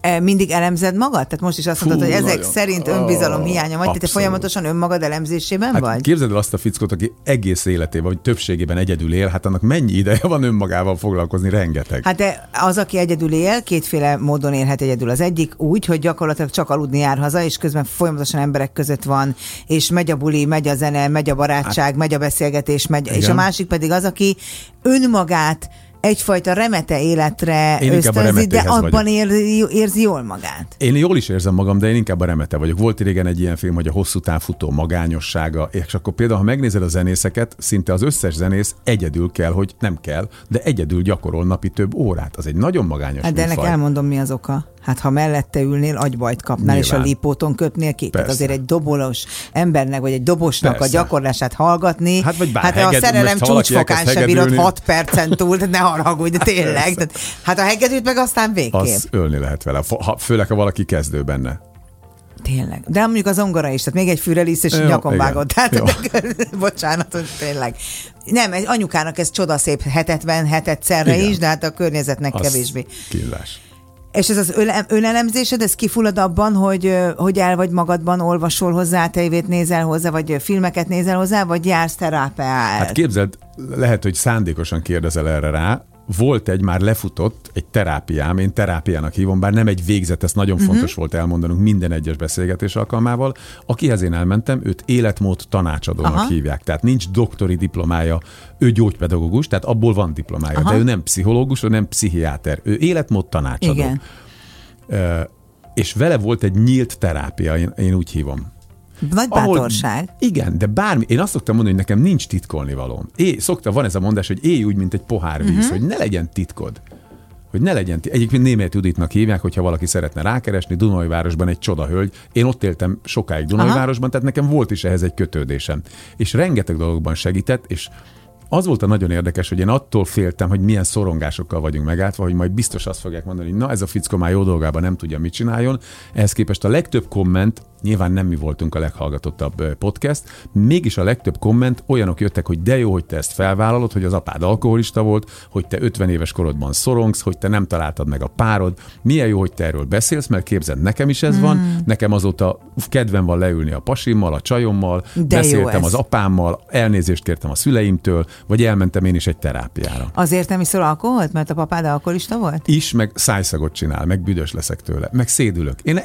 E, mindig elemzed magad? Tehát most is azt mondod, hogy ezek nagyon. szerint önbizalom hiánya vagy, te folyamatosan önmagad elemzésében hát vagy? Képzeld el azt a fickót, aki egész életében, vagy többségében egyedül él, hát annak mennyi ideje van önmagával foglalkozni, rengeteg. Hát de az, aki egyedül él, kétféle módon élhet egyedül. Az egyik úgy, hogy gyakorlatilag csak aludni jár haza, és közben folyamatosan emberek között van, és megy a buli, megy a zene, megy a barátság, hát, megy a beszélgetés, megy, és a másik pedig az, aki önmagát egyfajta remete életre én ösztönzi, de abban érzi, érzi jól magát. Én jól is érzem magam, de én inkább a remete vagyok. Volt régen egy ilyen film, hogy a hosszú távfutó magányossága, és akkor például, ha megnézed a zenészeket, szinte az összes zenész egyedül kell, hogy nem kell, de egyedül gyakorol napi több órát. Az egy nagyon magányos Hát de ennek elmondom, mi az oka. Hát ha mellette ülnél, agybajt kapnál, Nyilván. és a lipóton kötnél ki. Tehát azért egy dobolos embernek, vagy egy dobosnak Persze. a gyakorlását hallgatni. Hát, vagy bár, hát heged, a szerelem csúcsfokán sem bírod 6 percen túl, de ne haragudj, de tényleg. Tehát, hát a hegedűt meg aztán végképp. Az ölni lehet vele, ha, főleg ha valaki kezdő benne. Tényleg. De mondjuk az ongora is, tehát még egy fűrelisz, és Jó, nyakon vágod. Tehát, Jó. bocsánat, hogy tényleg. Nem, egy anyukának ez csodaszép hetetben, hetetszerre is, de hát a környezetnek az kevésbé. Killás. És ez az önelemzésed, ez kifullad abban, hogy, hogy el vagy magadban, olvasol hozzá, tévét nézel hozzá, vagy filmeket nézel hozzá, vagy jársz terápiára? Hát képzeld, lehet, hogy szándékosan kérdezel erre rá, volt egy már lefutott, egy terápiám, én terápiának hívom, bár nem egy végzet, ezt nagyon uh-huh. fontos volt elmondanunk minden egyes beszélgetés alkalmával. Akihez én elmentem, őt életmód tanácsadónak Aha. hívják. Tehát nincs doktori diplomája, ő gyógypedagógus, tehát abból van diplomája, Aha. de ő nem pszichológus, ő nem pszichiáter, ő életmód tanácsadó. Igen. Uh, és vele volt egy nyílt terápia, én, én úgy hívom. Nagy bátorság. Ahol, igen, de bármi, én azt szoktam mondani, hogy nekem nincs titkolni valóm. É, szokta, van ez a mondás, hogy élj úgy, mint egy pohár víz, uh-huh. hogy ne legyen titkod. hogy ne legyen, egyébként német Juditnak hívják, hogyha valaki szeretne rákeresni, Dunajvárosban egy csoda hölgy. Én ott éltem sokáig Dunajvárosban, tehát nekem volt is ehhez egy kötődésem. És rengeteg dologban segített, és az volt a nagyon érdekes, hogy én attól féltem, hogy milyen szorongásokkal vagyunk megáltva, hogy majd biztos azt fogják mondani, hogy na ez a fickó már jó dolgában nem tudja, mit csináljon. Ehhez képest a legtöbb komment nyilván nem mi voltunk a leghallgatottabb podcast, mégis a legtöbb komment olyanok jöttek, hogy de jó, hogy te ezt felvállalod, hogy az apád alkoholista volt, hogy te 50 éves korodban szorongsz, hogy te nem találtad meg a párod, milyen jó, hogy te erről beszélsz, mert képzeld, nekem is ez mm. van, hmm. nekem azóta kedvem van leülni a pasimmal, a csajommal, de beszéltem az apámmal, elnézést kértem a szüleimtől, vagy elmentem én is egy terápiára. Azért nem iszol alkoholt, mert a papád alkoholista volt? Is, meg szájszagot csinál, meg büdös leszek tőle, meg szédülök. Én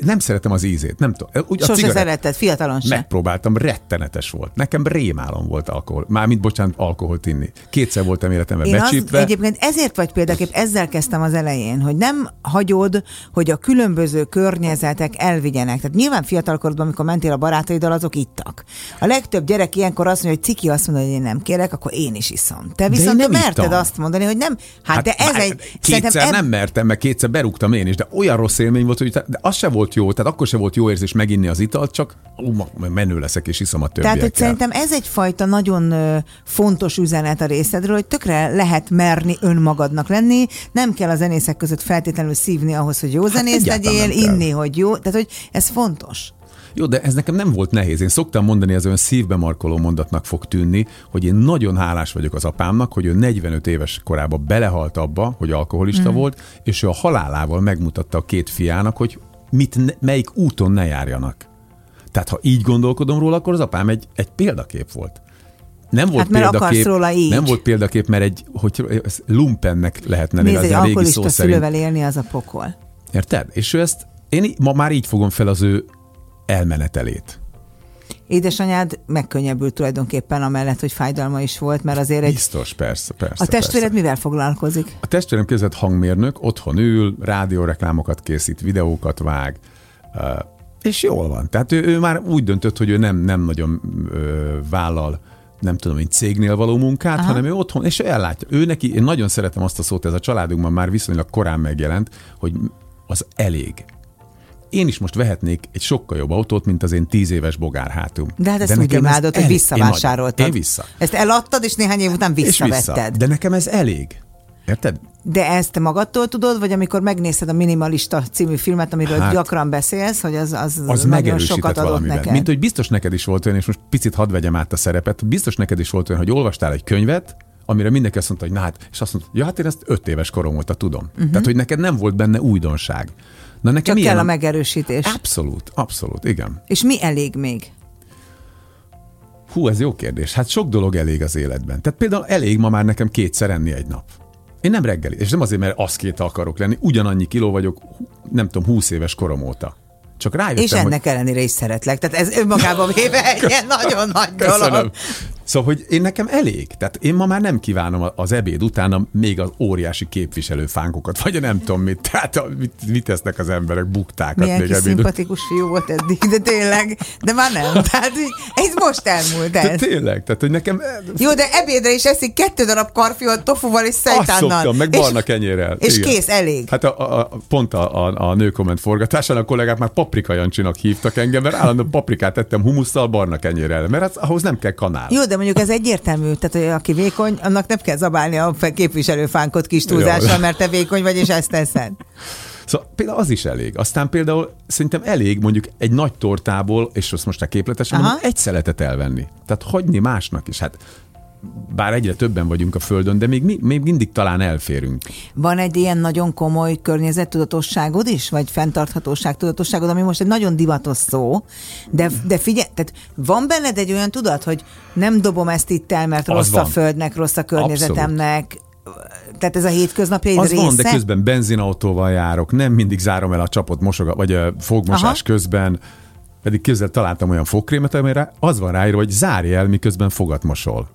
nem szeretem az ízét nem tudom. Úgy, Sose cigarett, szeretted, fiatalon sem. Megpróbáltam, rettenetes volt. Nekem rémálom volt alkohol. Mármint, bocsánat, alkoholt inni. Kétszer voltam életemben Én becsípve. Az, egyébként ezért vagy példaképp, ezzel kezdtem az elején, hogy nem hagyod, hogy a különböző környezetek elvigyenek. Tehát nyilván fiatalkorodban, amikor mentél a barátaiddal, azok ittak. A legtöbb gyerek ilyenkor azt mondja, hogy ciki azt mondja, hogy én nem kérek, akkor én is iszom. Te viszont nem merted ittam. azt mondani, hogy nem. Hát, hát de ez egy... Kétszer eb... nem mertem, meg kétszer berúgtam én is, de olyan rossz élmény volt, hogy de az se volt jó, tehát akkor se volt jó érzés meginni az italt, csak ó, menő leszek és iszom a többiekkel. Tehát, hogy szerintem ez egyfajta nagyon fontos üzenet a részedről, hogy tökre lehet merni önmagadnak lenni, nem kell a zenészek között feltétlenül szívni ahhoz, hogy jó hát zenész legyél, inni, hogy jó, tehát hogy ez fontos. Jó, de ez nekem nem volt nehéz. Én szoktam mondani, ez olyan szívbe markoló mondatnak fog tűnni, hogy én nagyon hálás vagyok az apámnak, hogy ő 45 éves korában belehalt abba, hogy alkoholista mm. volt, és ő a halálával megmutatta a két fiának, hogy mit, melyik úton ne járjanak. Tehát ha így gondolkodom róla, akkor az apám egy, egy példakép volt. Nem volt hát, mert példakép, róla így. Nem volt példakép, mert egy, hogy lumpennek lehetne Nézd, az a régi szó szerint. szülővel élni az a pokol. Érted? És ő ezt, én ma már így fogom fel az ő elmenetelét. Édesanyád megkönnyebbült tulajdonképpen amellett, hogy fájdalma is volt, mert azért egy... Biztos, persze, persze. A testvéred persze. mivel foglalkozik? A testvérem között hangmérnök, otthon ül, rádióreklámokat készít, videókat vág, és jól van. Tehát ő, ő már úgy döntött, hogy ő nem, nem nagyon ö, vállal nem tudom, egy cégnél való munkát, Aha. hanem ő otthon, és ő ellátja. Ő neki, én nagyon szeretem azt a szót, ez a családunkban már viszonylag korán megjelent, hogy az elég én is most vehetnék egy sokkal jobb autót, mint az én tíz éves bogárhátum. De hát ezt De úgy imádod, hogy visszavásároltad. Én, vissza. Ezt eladtad, és néhány év után visszavetted. Vissza. De nekem ez elég. Érted? De ezt te magadtól tudod, vagy amikor megnézted a Minimalista című filmet, amiről hát, gyakran beszélsz, hogy az, az, az nagyon sokat adott valamiben. neked? Mint hogy biztos neked is volt olyan, és most picit hadd vegyem át a szerepet, biztos neked is volt olyan, hogy olvastál egy könyvet, amire mindenki azt mondta, hogy na hát, és azt mondta, ja, hát én ezt öt éves korom óta tudom. Uh-huh. Tehát, hogy neked nem volt benne újdonság. Na nekem Csak kell a megerősítés. Abszolút, abszolút, igen. És mi elég még? Hú, ez jó kérdés. Hát sok dolog elég az életben. Tehát például elég ma már nekem kétszer enni egy nap. Én nem reggeli, és nem azért, mert azt két akarok lenni, ugyanannyi kiló vagyok, nem tudom, 20 éves korom óta. Csak rájöttem, És ennek hogy... ellenére is szeretlek. Tehát ez önmagában véve egy ilyen nagyon nagy dolog. Szóval, hogy én nekem elég. Tehát én ma már nem kívánom az ebéd után még az óriási képviselő fánkokat, vagy nem tudom mit. Tehát mit, mit tesznek az emberek, buktákat Milyen még kis ebéd szimpatikus fiú volt eddig, de tényleg, de már nem. Tehát ez most elmúlt ez. De tényleg, tehát hogy nekem... Jó, de ebédre is eszik kettő darab karfiol, tofuval és szejtánnal. Azt szoktam, meg barna kenyérrel. És Igen. kész, elég. Hát a, a, pont a, a, a nőkomment forgatásán a kollégák már paprika Jancsinak hívtak engem, mert állandóan paprikát tettem humusszal, barna kenyérrel, mert az, ahhoz nem kell kanál. Jó, de mondjuk ez egyértelmű, tehát hogy aki vékony, annak nem kell zabálni a képviselőfánkot kis túlzással, mert te vékony vagy, és ezt teszed. Szóval például az is elég. Aztán például szerintem elég mondjuk egy nagy tortából, és azt most a képletesen mondom, egy szeletet elvenni. Tehát hagyni másnak is. Hát bár egyre többen vagyunk a Földön, de még, még mindig talán elférünk. Van egy ilyen nagyon komoly környezettudatosságod is, vagy fenntarthatóság tudatosságod, ami most egy nagyon divatos szó, de, de figyelj, tehát van benned egy olyan tudat, hogy nem dobom ezt itt el, mert Az rossz van. a Földnek, rossz a környezetemnek, Abszolút tehát ez a hétköznapi egy Az része? van, de közben benzinautóval járok, nem mindig zárom el a csapot mosoga, vagy a fogmosás Aha. közben, pedig közben találtam olyan fogkrémet, amire az van ráírva, hogy zárj el, miközben fogat mosol.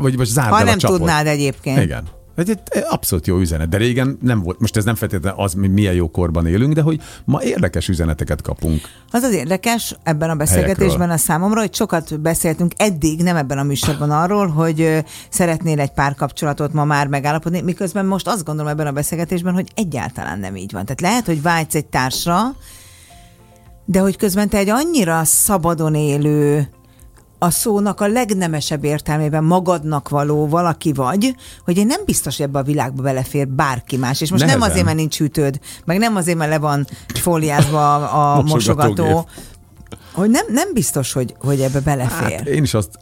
Vagy, vagy zárd ha nem csapot. tudnád egyébként. Igen. egy abszolút jó üzenet, de régen nem volt, most ez nem feltétlenül az, mi milyen jó korban élünk, de hogy ma érdekes üzeneteket kapunk. Az az érdekes ebben a beszélgetésben a számomra, hogy sokat beszéltünk eddig, nem ebben a műsorban arról, hogy szeretnél egy párkapcsolatot ma már megállapodni, miközben most azt gondolom ebben a beszélgetésben, hogy egyáltalán nem így van. Tehát lehet, hogy vágysz egy társra, de hogy közben te egy annyira szabadon élő, a szónak a legnemesebb értelmében magadnak való valaki vagy, hogy én nem biztos, hogy ebbe a világba belefér bárki más. És most Nehezen. nem azért, mert nincs ütőd, meg nem azért, mert le van fóliázva a, a mosogató, hogy nem, nem biztos, hogy, hogy ebbe belefér. Hát én is azt,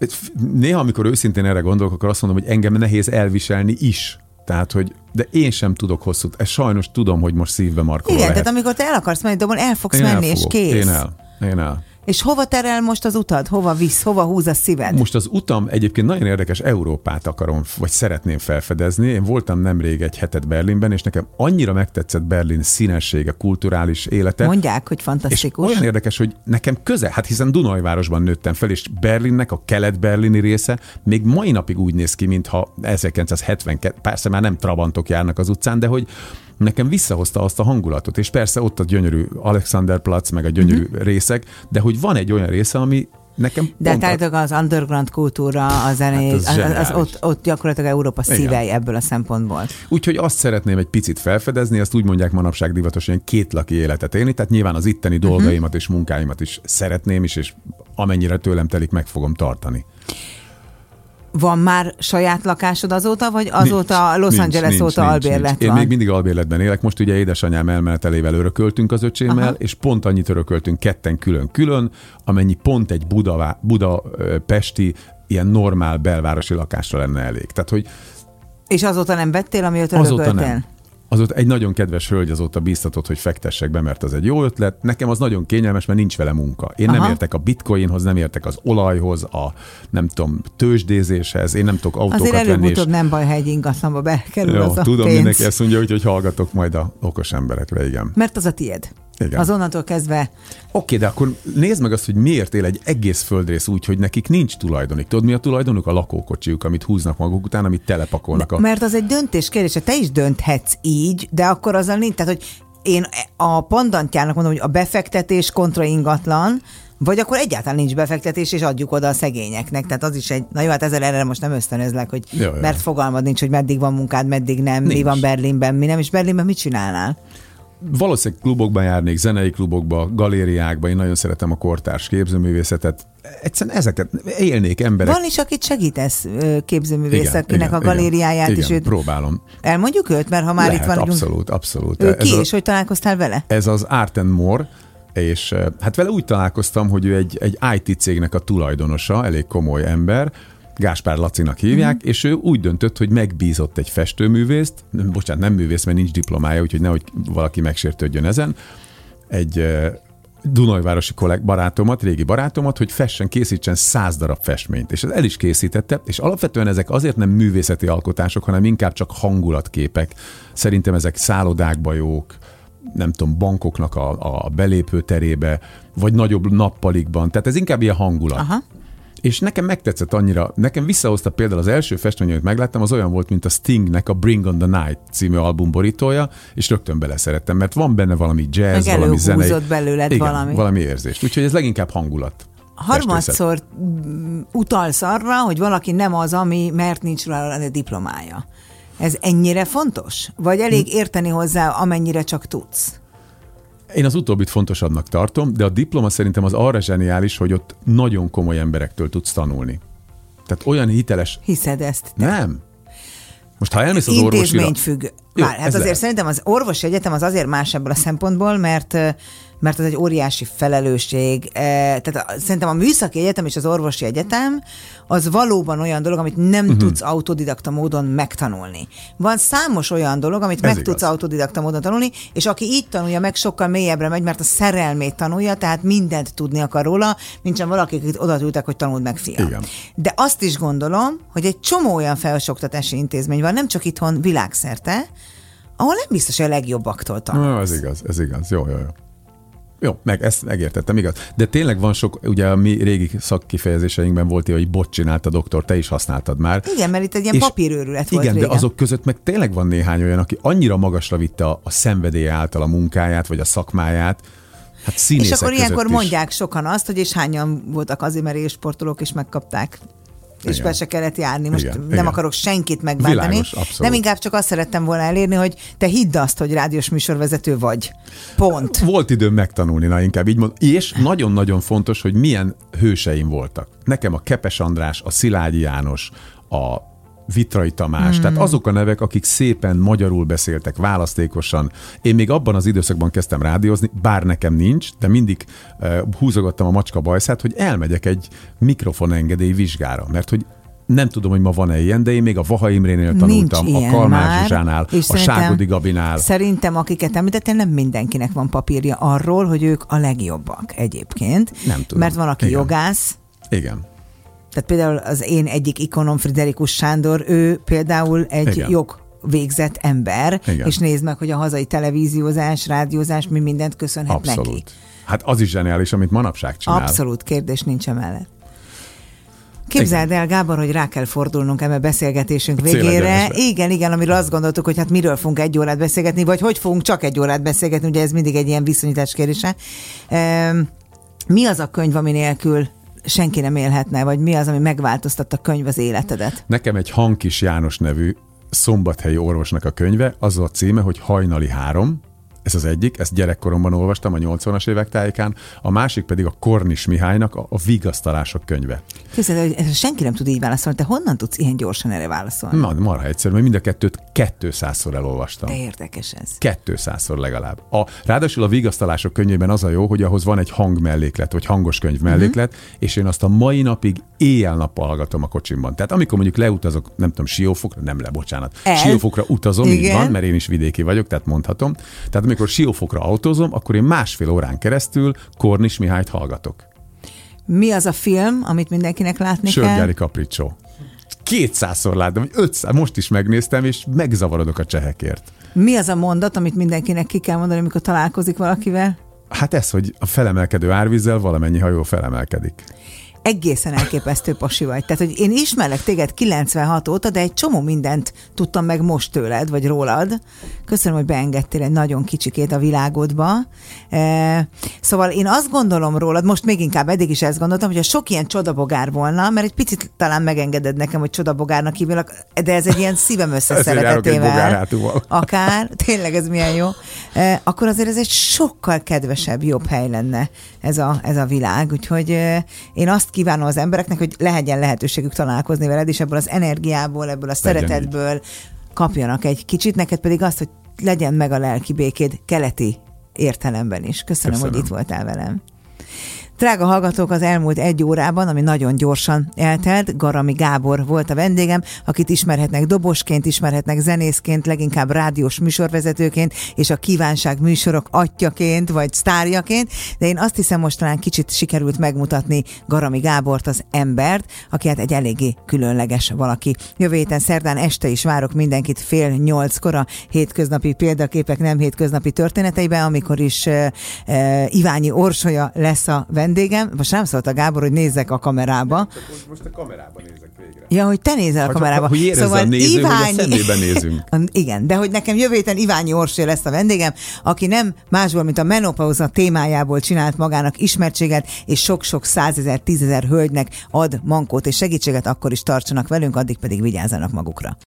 néha amikor őszintén erre gondolok, akkor azt mondom, hogy engem nehéz elviselni is. Tehát, hogy de én sem tudok hosszút. Ez sajnos tudom, hogy most szívbe markoló Igen, lehet. tehát amikor te el akarsz menni, de el fogsz én menni, és kész. Én el. Én el. És hova terel most az utad? Hova visz? Hova húz a szíved? Most az utam egyébként nagyon érdekes, Európát akarom, vagy szeretném felfedezni. Én voltam nemrég egy hetet Berlinben, és nekem annyira megtetszett Berlin színessége, kulturális élete. Mondják, hogy fantasztikus. És olyan érdekes, hogy nekem köze, hát hiszen Dunajvárosban nőttem fel, és Berlinnek a kelet-berlini része még mai napig úgy néz ki, mintha 1972, persze már nem trabantok járnak az utcán, de hogy nekem visszahozta azt a hangulatot, és persze ott a gyönyörű Alexanderplatz, meg a gyönyörű uh-huh. részek, de hogy van egy olyan része, ami Nekem De állítólag az underground kultúra, a zené, hát az, az, az ott, ott gyakorlatilag Európa szívei ebből a szempontból. Úgyhogy azt szeretném egy picit felfedezni, azt úgy mondják manapság divatosan, hogy két laki életet élni, tehát nyilván az itteni uh-huh. dolgaimat és munkáimat is szeretném is, és amennyire tőlem telik, meg fogom tartani. Van már saját lakásod azóta, vagy azóta nincs, Los Angeles nincs, óta nincs, albérlet nincs. Én még mindig albérletben élek. Most ugye édesanyám elmenetelével örököltünk az öcsémmel, Aha. és pont annyit örököltünk ketten külön-külön, amennyi pont egy Buda, Buda Pesti ilyen normál belvárosi lakásra lenne elég. Tehát, hogy és azóta nem vettél, amióta azóta örököltél? Nem azóta egy nagyon kedves hölgy azóta bíztatott, hogy fektessek be, mert az egy jó ötlet. Nekem az nagyon kényelmes, mert nincs vele munka. Én Aha. nem értek a bitcoinhoz, nem értek az olajhoz, a nem tudom, tőzsdézéshez, én nem tudok autókat Azért venni. Azért nem baj, ha egy ingatlanba bekerül jó, az a tudom, pénz. mindenki ezt mondja, hogy, hogy hallgatok majd a okos emberekre, igen. Mert az a tied. Igen. Azonnantól kezdve. Oké, de akkor nézd meg azt, hogy miért él egy egész földrész úgy, hogy nekik nincs tulajdonik. Tudod, mi a tulajdonuk? A lakókocsiuk, amit húznak maguk után, amit telepakolnak. De, a... Mert az egy döntés kérdése. Te is dönthetsz így, de akkor azzal nincs. Tehát, hogy én a pandantjának mondom, hogy a befektetés kontra ingatlan, vagy akkor egyáltalán nincs befektetés, és adjuk oda a szegényeknek. Tehát az is egy, na jó, hát ezzel erre most nem ösztönözlek, hogy jó, jó. mert fogalmad nincs, hogy meddig van munkád, meddig nem, nincs. mi van Berlinben, mi nem, és Berlinben mit csinálnál? Valószínűleg klubokban járnék, zenei klubokba, galériákba, én nagyon szeretem a kortárs képzőművészetet. Egyszerűen ezeket élnék emberek. Van is, akit segítesz képzőművész, akinek a galériáját igen, is őt... próbálom. Elmondjuk őt, mert ha már Lehet, itt van... abszolút, abszolút. Ő ki, a, és hogy találkoztál vele? Ez az Art and More, és hát vele úgy találkoztam, hogy ő egy, egy IT cégnek a tulajdonosa, elég komoly ember, Gáspár Lacinak hívják, mm-hmm. és ő úgy döntött, hogy megbízott egy festőművészt, nem, bocsánat, nem művész, mert nincs diplomája, úgyhogy nehogy valaki megsértődjön ezen, egy Dunajvárosi kollég barátomat, régi barátomat, hogy fessen, készítsen száz darab festményt. És ez el is készítette, és alapvetően ezek azért nem művészeti alkotások, hanem inkább csak hangulatképek. Szerintem ezek szállodákba jók, nem tudom, bankoknak a, a belépő terébe, vagy nagyobb nappalikban. Tehát ez inkább ilyen hangulat. Aha. És nekem megtetszett annyira, nekem visszahozta például az első festmény, amit megláttam, az olyan volt, mint a Stingnek a Bring on the Night című album borítója, és rögtön beleszerettem, mert van benne valami jazz, Meg valami zenei. belőled igen, valami. valami érzést. Úgyhogy ez leginkább hangulat. Harmadszor utalsz arra, hogy valaki nem az, ami, mert nincs rá a diplomája. Ez ennyire fontos? Vagy elég hm. érteni hozzá, amennyire csak tudsz? Én az utóbbit fontosabbnak tartom, de a diploma szerintem az arra zseniális, hogy ott nagyon komoly emberektől tudsz tanulni. Tehát olyan hiteles... Hiszed ezt? Te? Nem. Most ha elmész az orvosira... függ. Már, hát azért lehet. szerintem az orvosi egyetem az azért más ebből a szempontból, mert mert az egy óriási felelősség. E, tehát szerintem a műszaki egyetem és az orvosi egyetem az valóban olyan dolog, amit nem uh-huh. tudsz autodidakta módon megtanulni. Van számos olyan dolog, amit Ez meg igaz. tudsz autodidakta módon tanulni, és aki így tanulja meg, sokkal mélyebbre megy, mert a szerelmét tanulja, tehát mindent tudni akar róla, mint sem valaki, akit oda ültek, hogy tanuld meg, fiam. Igen. De azt is gondolom, hogy egy csomó olyan felsőoktatási intézmény van, nem csak itthon, világszerte, ahol nem biztos, hogy a legjobbaktól tanulsz. Na, ez igaz, ez igaz. Jó, jó, jó. Jó, meg ezt megértettem, igaz. De tényleg van sok, ugye a mi régi szakkifejezéseinkben volt, hogy bot a doktor, te is használtad már. Igen, mert itt egy ilyen papírőrület volt Igen, régen. de azok között meg tényleg van néhány olyan, aki annyira magasra vitte a, a szenvedélye által a munkáját, vagy a szakmáját, Hát és akkor ilyenkor is. mondják sokan azt, hogy és hányan voltak azért, mert sportolók is megkapták és igen. be se kellett járni. Most igen, nem igen. akarok senkit megbántani. Világos, nem inkább csak azt szerettem volna elérni, hogy te hidd azt, hogy rádiós műsorvezető vagy. Pont. Volt időm megtanulni, na inkább így mond. És nagyon-nagyon fontos, hogy milyen hőseim voltak. Nekem a Kepes András, a Szilágyi János, a Vitrai Tamás, hmm. tehát azok a nevek, akik szépen magyarul beszéltek, választékosan. Én még abban az időszakban kezdtem rádiózni, bár nekem nincs, de mindig uh, húzogattam a macska bajszát, hogy elmegyek egy mikrofonengedély vizsgára, mert hogy nem tudom, hogy ma van-e ilyen, de én még a Vaha Imrénél tanultam, a Kalmár Zsuzsánál, a Ságodi Gabinál. Szerintem, akiket említettél, nem mindenkinek van papírja arról, hogy ők a legjobbak egyébként. Nem tudom. Mert van, aki Igen. jogász. Igen. Tehát például az én egyik ikonom Friderikus Sándor, ő például egy Igen. jog végzett ember, Igen. és nézd meg, hogy a hazai televíziózás, rádiózás mi mindent köszönhet Abszolút. neki. Hát az is zseniális, amit manapság csinál. Abszolút, kérdés nincs emellett. Képzeld el, Gábor, hogy rá kell fordulnunk eme beszélgetésünk végére. Igen, igen, amiről azt gondoltuk, hogy hát miről fogunk egy órát beszélgetni, vagy hogy fogunk csak egy órát beszélgetni, ugye ez mindig egy ilyen viszonyítás kérdése. Mi az a könyv, ami nélkül senki nem élhetne, vagy mi az, ami megváltoztatta a könyv az életedet? Nekem egy Hankis János nevű szombathelyi orvosnak a könyve, az a címe, hogy Hajnali három, ez az egyik, ezt gyerekkoromban olvastam a 80-as évek tájékán, a másik pedig a Kornis Mihálynak a, a Vigasztalások könyve. Képzeld, hogy senki nem tud így válaszolni, te honnan tudsz ilyen gyorsan erre válaszolni? Na, marha egyszerű, mert mind a kettőt 200-szor elolvastam. De érdekes ez. 200-szor legalább. A, ráadásul a Vigasztalások könyvében az a jó, hogy ahhoz van egy hangmelléklet, vagy hangos könyv melléklet, uh-huh. és én azt a mai napig éjjel-nappal hallgatom a kocsimban. Tehát amikor mondjuk leutazok, nem tudom, Siófokra, nem le, bocsánat, El? Siófokra utazom, Igen. így van, mert én is vidéki vagyok, tehát mondhatom. Tehát amikor Siófokra autózom, akkor én másfél órán keresztül Kornis Mihályt hallgatok. Mi az a film, amit mindenkinek látni Sörgyári kell? Sörgyári Capriccio. Kétszázszor láttam, vagy ötszáz, most is megnéztem, és megzavarodok a csehekért. Mi az a mondat, amit mindenkinek ki kell mondani, amikor találkozik valakivel? Hát ez, hogy a felemelkedő árvízzel valamennyi hajó felemelkedik egészen elképesztő pasi vagy. Tehát, hogy én ismerlek téged 96 óta, de egy csomó mindent tudtam meg most tőled, vagy rólad. Köszönöm, hogy beengedtél egy nagyon kicsikét a világodba. E, szóval én azt gondolom rólad, most még inkább eddig is ezt gondoltam, hogy a sok ilyen csodabogár volna, mert egy picit talán megengeded nekem, hogy csodabogárnak hívjalak, de ez egy ilyen szívem összeszeretetével. Akár, tényleg ez milyen jó. E, akkor azért ez egy sokkal kedvesebb, jobb hely lenne ez a, ez a világ. Úgyhogy e, én azt azt kívánom az embereknek, hogy lehetjen lehetőségük találkozni veled, és ebből az energiából, ebből a legyen szeretetből kapjanak egy kicsit, neked pedig azt, hogy legyen meg a lelki békéd keleti értelemben is. Köszönöm, Köszönöm. hogy itt voltál velem. Drága hallgatók, az elmúlt egy órában, ami nagyon gyorsan eltelt, Garami Gábor volt a vendégem, akit ismerhetnek dobosként, ismerhetnek zenészként, leginkább rádiós műsorvezetőként, és a kívánság műsorok atyaként, vagy sztárjaként, de én azt hiszem most talán kicsit sikerült megmutatni Garami Gábort, az embert, aki hát egy eléggé különleges valaki. Jövő héten szerdán este is várok mindenkit fél nyolckor a hétköznapi példaképek nem hétköznapi történeteiben, amikor is uh, uh, Iványi Orsolya lesz a vendég vendégem, most nem szólt a Gábor, hogy nézzek a kamerába. Nem, csak most a kamerába nézek végre. Ja, hogy te nézel a kamerába. Hogy érezze szóval a néző, Iványi... hogy a nézünk. Igen, de hogy nekem jövő héten Iványi Orsé lesz a vendégem, aki nem másból, mint a menopauza témájából csinált magának ismertséget, és sok-sok százezer, tízezer hölgynek ad mankót és segítséget, akkor is tartsanak velünk, addig pedig vigyázzanak magukra.